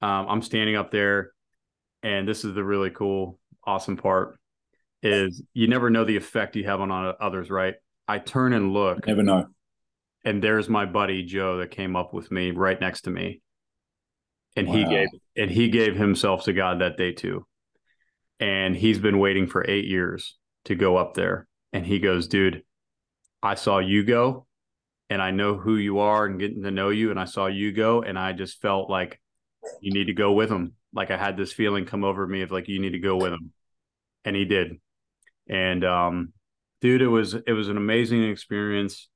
Um, I'm standing up there, and this is the really cool, awesome part: is you never know the effect you have on others, right? I turn and look, Never know. and there's my buddy Joe that came up with me right next to me and he gave and he gave himself to God that day too. And he's been waiting for 8 years to go up there and he goes, "Dude, I saw you go and I know who you are and getting to know you and I saw you go and I just felt like you need to go with him. Like I had this feeling come over me of like you need to go with him." And he did. And um dude, it was it was an amazing experience.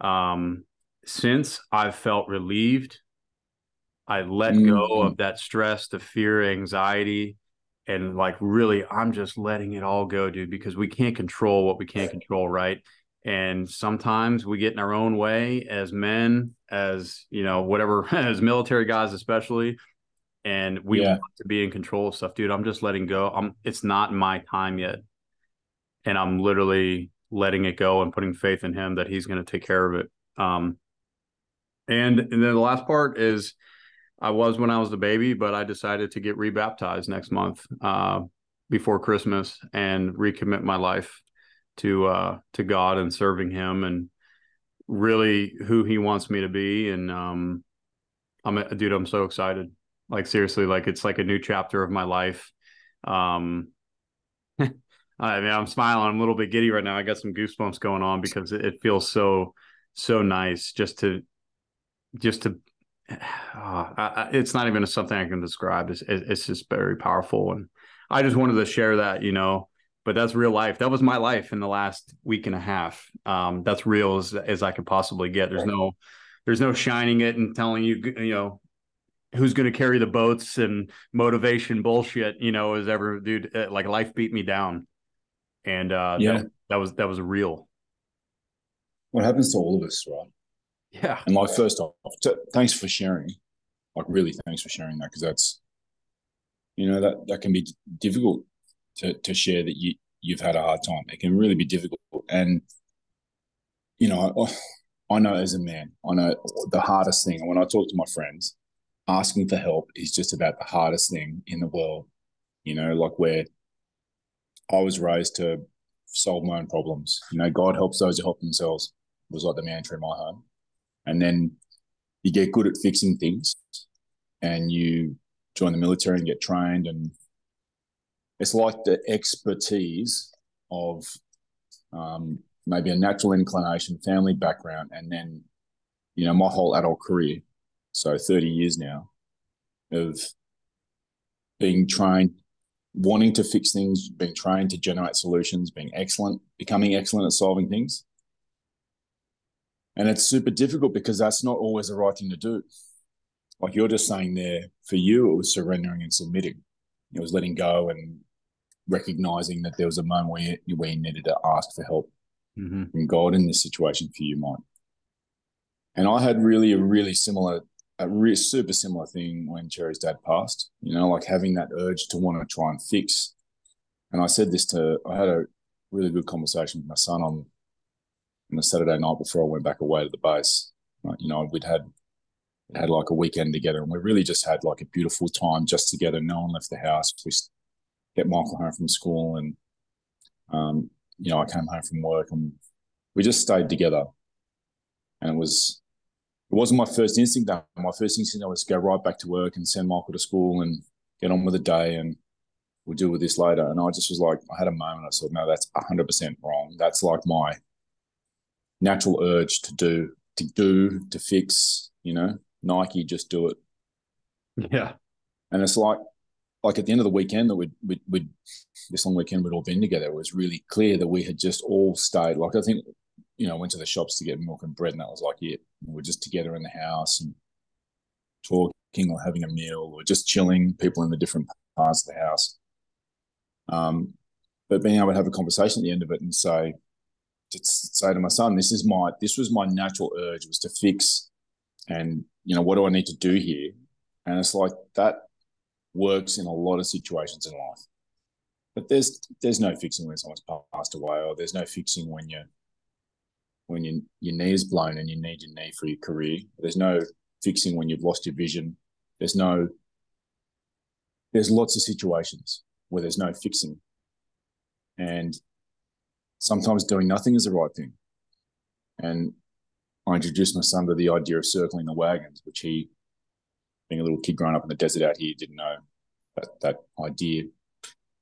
Um since I've felt relieved I let go of that stress, the fear, anxiety, and like really, I'm just letting it all go, dude, because we can't control what we can't control, right? And sometimes we get in our own way as men, as you know, whatever, as military guys, especially, and we Yeah. want to be in control of stuff, dude. I'm just letting go. I'm. It's not my time yet, and I'm literally letting it go and putting faith in Him that He's going to take care of it. Um, and, and then the last part is I was when I was a baby, but I decided to get rebaptized next month uh, before Christmas and recommit my life to uh, to God and serving Him and really who He wants me to be. And um, I'm a dude. I'm so excited. Like seriously, like it's like a new chapter of my life. Um, I mean, I'm smiling. I'm a little bit giddy right now. I got some goosebumps going on because it, it feels so so nice just to just to uh, I, it's not even something I can describe. It's, it's just very powerful, and I just wanted to share that, you know. But that's real life. That was my life in the last week and a half. Um, that's real as as I could possibly get. There's no, there's no shining it and telling you, you know, who's going to carry the boats and motivation bullshit. You know, is ever, dude. uh, Like life beat me down, and uh, Yeah. that, that was that was real. What happens to all of us, right? Yeah, And like, first off, t- thanks for sharing. Like, really, thanks for sharing that because that's, you know, that that can be difficult to to share that you you've had a hard time. It can really be difficult, and you know, I, I know as a man, I know the hardest thing. When I talk to my friends, asking for help is just about the hardest thing in the world. You know, like where I was raised to solve my own problems. You know, God helps those who help themselves was like the mantra in my home and then you get good at fixing things and you join the military and get trained and it's like the expertise of um, maybe a natural inclination family background and then you know my whole adult career so 30 years now of being trained wanting to fix things being trained to generate solutions being excellent becoming excellent at solving things and it's super difficult because that's not always the right thing to do. Like you're just saying there, for you, it was surrendering and submitting. It was letting go and recognizing that there was a moment where you, where you needed to ask for help hmm from God in this situation for you, Mike. And I had really a really similar, a re- super similar thing when Cherry's dad passed. You know, like having that urge to want to try and fix. And I said this to, I had a really good conversation with my son on, on the Saturday night before I went back away to the base. Like, you know, we'd had we'd had like a weekend together, and we really just had like a beautiful time just together. No one left the house. We get Michael home from school, and um, you know, I came home from work, and we just stayed together. And it was it wasn't my first instinct. Though. My first instinct was to go right back to work and send Michael to school and get on with the day, and we'll deal with this later. And I just was like, I had a moment. I said, no, that's hundred percent wrong. That's like my natural urge to do, to do, to fix. You know, Nike, just do it. yeah, And it's like, like at the end of the weekend that we'd, we'd, we'd this long weekend we'd all been together, it was really clear that we had just all stayed. Like I think, you know, went to the shops to get milk and bread, and that was like it. We're just together in the house and talking or having a meal or just chilling. People in the different parts of the house. Um, but being able to have a conversation at the end of it and say, to say to my son, this is my this was my natural urge was to fix, and you know what do I need to do here? And it's like that works in a lot of situations in life. But there's there's no fixing when someone's passed away, or there's no fixing when you when your your knee is blown and you need your knee for your career. There's no fixing when you've lost your vision. There's no there's lots of situations where there's no fixing. And sometimes doing nothing is the right thing. And I introduced my son to the idea of circling the wagons, which he, being a little kid growing up in the desert out here, didn't know that, that idea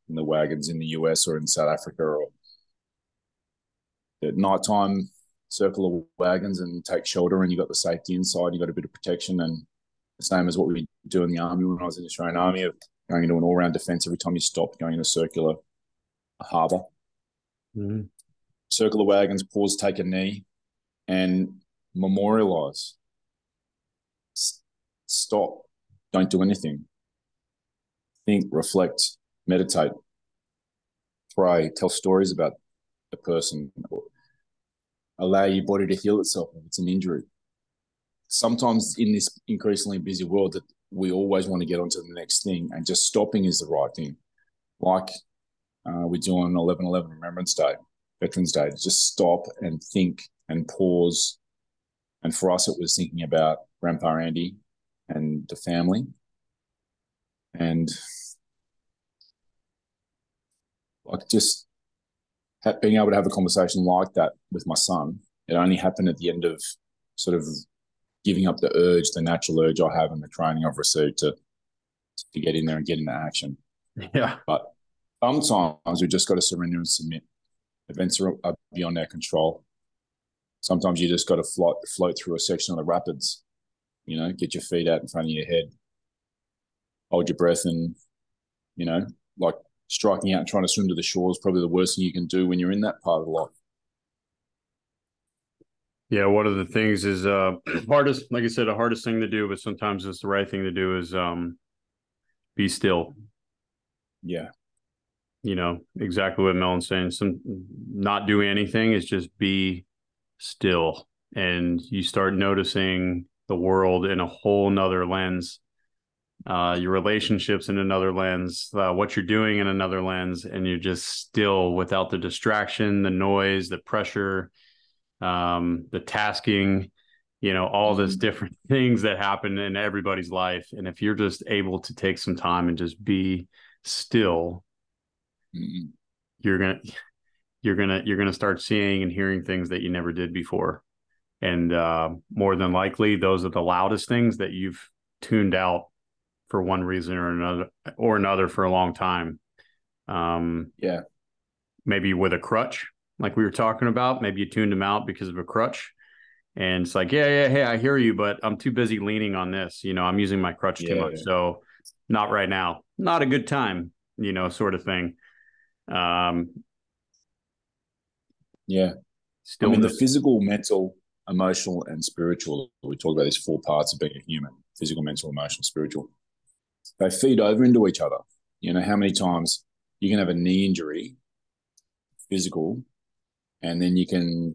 in the wagons in the US or in South Africa or at night time circle of wagons and take shelter and you've got the safety inside, you've got a bit of protection and the same as what we do in the army when I was in the Australian Army of going into an all-round defense every time you stop, going in a circular harbour. Mm-hmm. Circle the wagons, pause, take a knee, and memorialize. S- stop. Don't do anything. Think, reflect, meditate, pray, tell stories about the person, allow your body to heal itself if it's an injury. Sometimes in this increasingly busy world that we always want to get onto the next thing and just stopping is the right thing. Like uh, we do on 11 11 Remembrance Day, Veterans Day, just stop and think and pause. And for us, it was thinking about Grandpa Andy and the family. And like just being able to have a conversation like that with my son, it only happened at the end of sort of giving up the urge, the natural urge I have and the training I've received to to get in there and get into action. Yeah. But sometimes we just got to surrender and submit. Events are, are beyond our control. Sometimes you just got to float float through a section of the rapids. You know, get your feet out in front of your head, hold your breath, and you know, like striking out and trying to swim to the shore is probably the worst thing you can do when you're in that part of life. Yeah, one of the things is uh hardest, like I said, the hardest thing to do, but sometimes it's the right thing to do is um be still. Yeah. You know, exactly what Melon's saying. Some not do anything is just be still. And you start noticing the world in a whole nother lens uh, your relationships in another lens, uh, what you're doing in another lens, and you're just still without the distraction, the noise, the pressure, um, the tasking, you know, all mm-hmm. this different things that happen in everybody's life. And if you're just able to take some time and just be still, mm-hmm. you're gonna you're gonna you're gonna start seeing and hearing things that you never did before. And uh, more than likely, those are the loudest things that you've tuned out for one reason or another or another for a long time. Um, yeah, maybe with a crutch, like we were talking about. Maybe you tuned them out because of a crutch, and it's like, yeah, yeah, hey, I hear you, but I'm too busy leaning on this. You know, I'm using my crutch yeah, too much, so not right now. Not a good time. You know, sort of thing. Um, yeah. Still, I mean, the physical, mental, emotional, and spiritual. We talk about these four parts of being a human: physical, mental, emotional, spiritual they feed over into each other. You know, how many times you can have a knee injury, physical, and then you can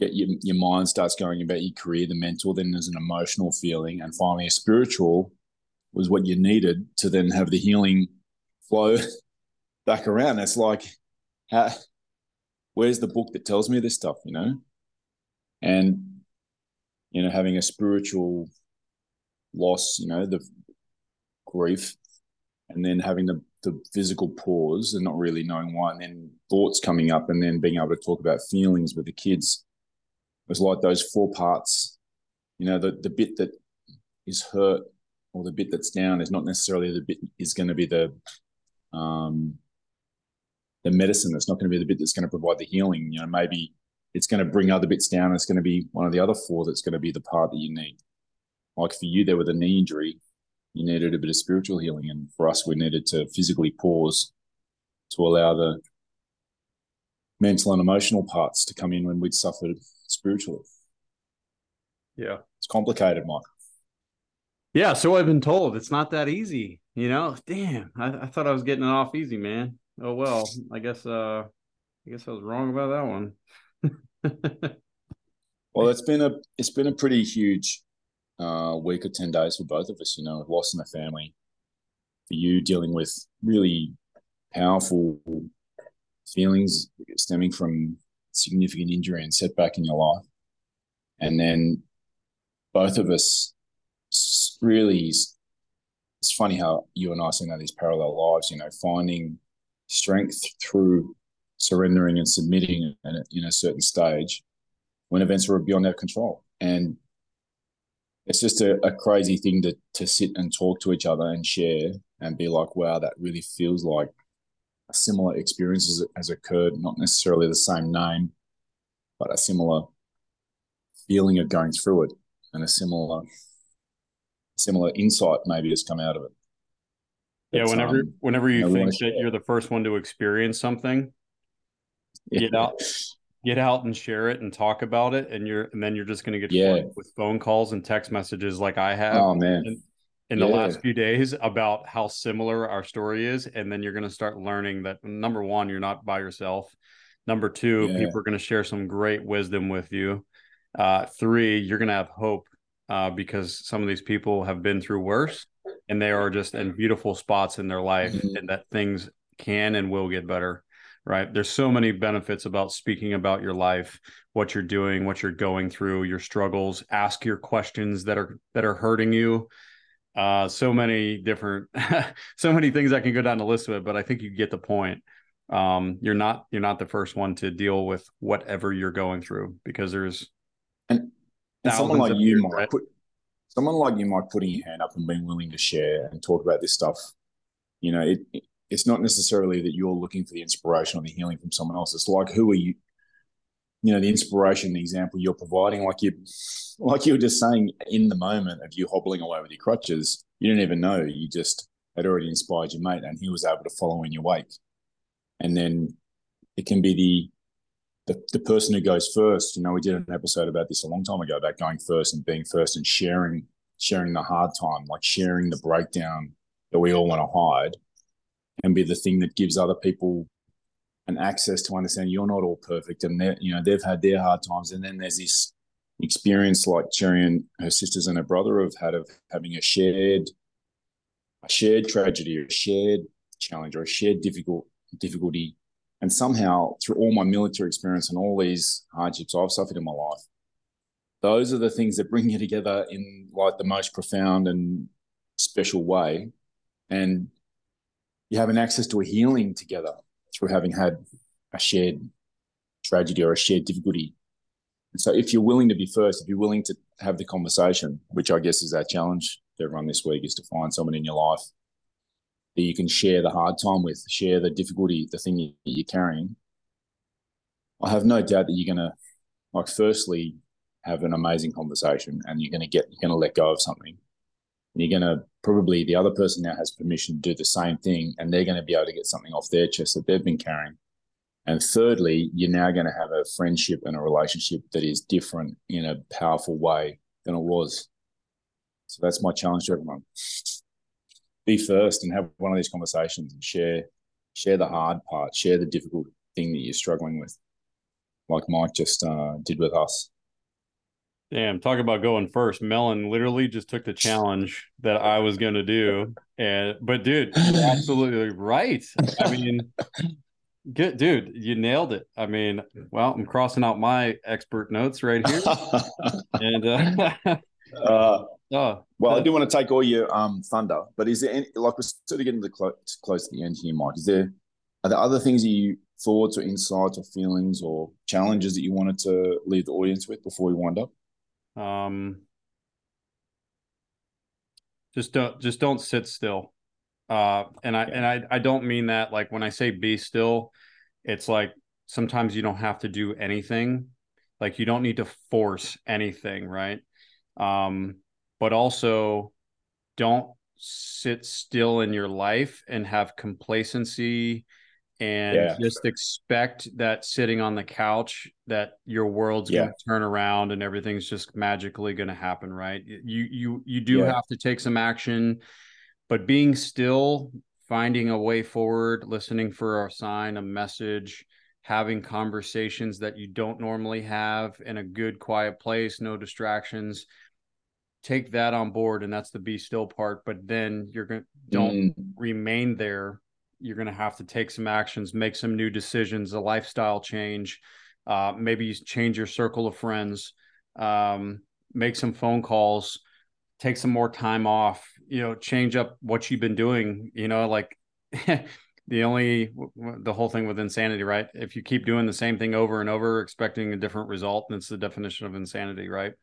get your, your mind starts going about your career, the mental, then there's an emotional feeling, and finally a spiritual was what you needed to then have the healing flow back around. It's like, how, where's the book that tells me this stuff, you know? And, you know, having a spiritual loss, you know, the grief and then having the, the physical pause and not really knowing why and then thoughts coming up and then being able to talk about feelings with the kids it was like those four parts you know the, the bit that is hurt or the bit that's down is not necessarily the bit is going to be the um the medicine that's not going to be the bit that's going to provide the healing you know maybe it's going to bring other bits down it's going to be one of the other four that's going to be the part that you need like for you there with a knee injury you needed a bit of spiritual healing. And for us, we needed to physically pause to allow the mental and emotional parts to come in when we'd suffered spiritually. Yeah. It's complicated, Mike. Yeah, so I've been told it's not that easy. You know, damn, I, I thought I was getting it off easy, man. Oh well, I guess uh I guess I was wrong about that one. well, it's been a it's been a pretty huge uh, week or ten days for both of us. You know, loss in the family. For you, dealing with really powerful feelings stemming from significant injury and setback in your life, and then both of us really. It's funny how you and I seem to have these parallel lives. You know, finding strength through surrendering and submitting at a, in a certain stage when events were beyond our control. And it's just a, a, crazy thing to to sit and talk to each other and share and be like, wow, that really feels like a similar experience has, occurred, not necessarily the same name, but a similar feeling of going through it and a similar similar insight maybe has come out of it. Yeah, whenever um, whenever you, think that you're the first one to experience something, yeah. get out get out and share it and talk about it and you're and then you're just going to get yeah. with phone calls and text messages like I have. Oh man. In, in yeah. the last few days about how similar our story is and then you're going to start learning that number 1 you're not by yourself. Number 2 yeah. people are going to share some great wisdom with you. Uh 3 you're going to have hope uh, because some of these people have been through worse and they are just in beautiful spots in their life mm-hmm. and that things can and will get better right? There's so many benefits about speaking about your life what you're doing what you're going through your struggles. Ask your questions that are that are hurting you. Uh so many different so many things i can go down the list of it but i think you get the point. Um you're not you're not the first one to deal with whatever you're going through because there's and, and someone like you might put someone like you might putting your hand up and being willing to share and talk about this stuff you know it, it it's not necessarily that you're looking for the inspiration or the healing from someone else. It's like who are you? You know, the inspiration, the example you're providing, like you, like you were just saying in the moment of you hobbling away with your crutches, you didn't even know. You just had already inspired your mate, and he was able to follow in your wake. And then it can be the the, the person who goes first. You know, we did an episode about this a long time ago about going first and being first and sharing sharing the hard time, like sharing the breakdown that we all want to hide and be the thing that gives other people an access to understand you're not all perfect and they you know they've had their hard times and then there's this experience like Cherry and her sisters and her brother have had of having a shared a shared tragedy or a shared challenge or a shared difficult difficulty and somehow through all my military experience and all these hardships I've suffered in my life those are the things that bring you together in like the most profound and special way and you have an access to a healing together through having had a shared tragedy or a shared difficulty. And so if you're willing to be first, if you're willing to have the conversation, which I guess is our challenge to everyone this week, is to find someone in your life that you can share the hard time with, share the difficulty, the thing you're carrying. I have no doubt that you're going to, like, firstly, have an amazing conversation and you're going to get, you're going to let go of something. You're going to probably the other person now has permission to do the same thing and they're going to be able to get something off their chest that they've been carrying. And thirdly you're now going to have a friendship and a relationship that is different in a powerful way than it was. So that's my challenge to everyone be first and have one of these conversations and share share the hard part share the difficult thing that you're struggling with like mike just uh, did with us Damn, talk about going first. Melon literally just took the challenge that I was going to do. And, but dude, absolutely right. I mean, good dude, you nailed it. I mean, well, I'm crossing out my expert notes right here. and, uh, uh, oh, well, I do want to take all your um, thunder, but is there any, like, we're sort of getting to close, close to the end here, Mike. Is there, are there other things you, thoughts or insights or feelings or challenges that you wanted to leave the audience with before we wind up? Um, just don't just don't sit still. Uh, and I and I I don't mean that like when I say be still, it's like sometimes you don't have to do anything. Like you don't need to force anything, right? Um, but also don't sit still in your life and have complacency and yeah. just expect that sitting on the couch that your world's yeah. going to turn around and everything's just magically going to happen right you you you do yeah. have to take some action but being still finding a way forward listening for a sign a message having conversations that you don't normally have in a good quiet place no distractions take that on board and that's the be still part but then you're going to don't mm. remain there. You're going to have to take some actions make some new decisions a lifestyle change uh, maybe you change your circle of friends um, make some phone calls take some more time off you know change up what you've been doing you know like the only the whole thing with insanity right? If you keep doing the same thing over and over expecting a different result that's the definition of insanity right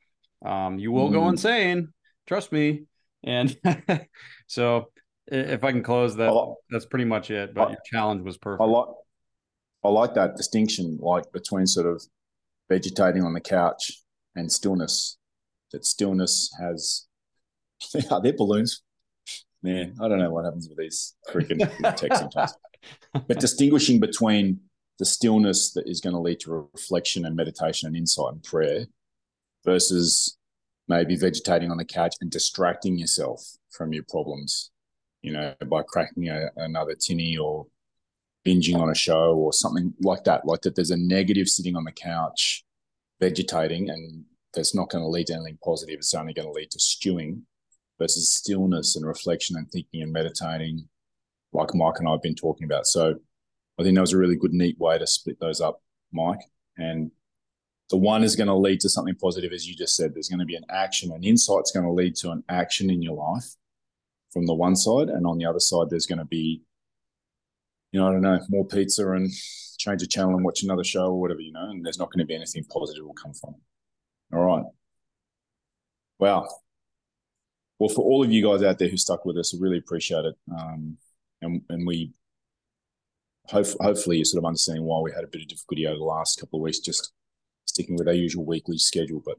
um, you will mm. go insane trust me and so if i can close that like, that's pretty much it but I, your challenge was perfect i like i like that distinction like between sort of vegetating on the couch and stillness that stillness has are there balloons man, I don't know what happens with these freaking texts sometimes. But distinguishing between the stillness that is going to lead to reflection and meditation and insight and prayer versus maybe vegetating on the couch and distracting yourself from your problems, you know, by cracking a, another tinny or binging on a show or something like that. Like that there's a negative sitting on the couch, vegetating, and that's not going to lead to anything positive. It's only going to lead to stewing versus stillness and reflection and thinking and meditating, like Mike and I have been talking about. So I think that was a really good, neat way to split those up, Mike. And the one is going to lead to something positive, as you just said. There's going to be an action, an insight's going to lead to an action in your life from the one side, and on the other side, there's going to be, you know, I don't know, more pizza and change a channel and watch another show or whatever, you know. And there's not going to be anything positive will come from. All right. Wow, well, for all of you guys out there who stuck with us, I really appreciate it. Um, and and we hope, hopefully you're sort of understanding why we had a bit of difficulty over the last couple of weeks, just sticking with our usual weekly schedule. But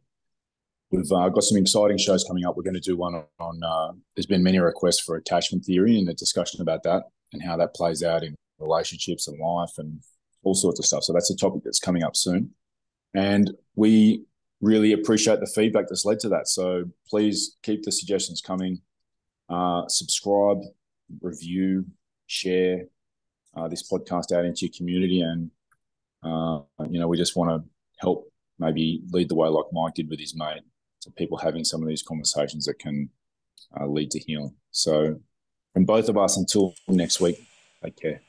we've uh, got some exciting shows coming up. We're going to do one on. uh, there's been many requests for attachment theory and a discussion about that and how that plays out in relationships and life and all sorts of stuff. So that's a topic that's coming up soon. And we really appreciate the feedback that's led to that. So please keep the suggestions coming. Uh, subscribe, review, share uh, this podcast out into your community, and uh, you know we just want to help maybe lead the way like Mike did with his mate. So people having some of these conversations that can uh, lead to healing. So from both of us, until next week, take care.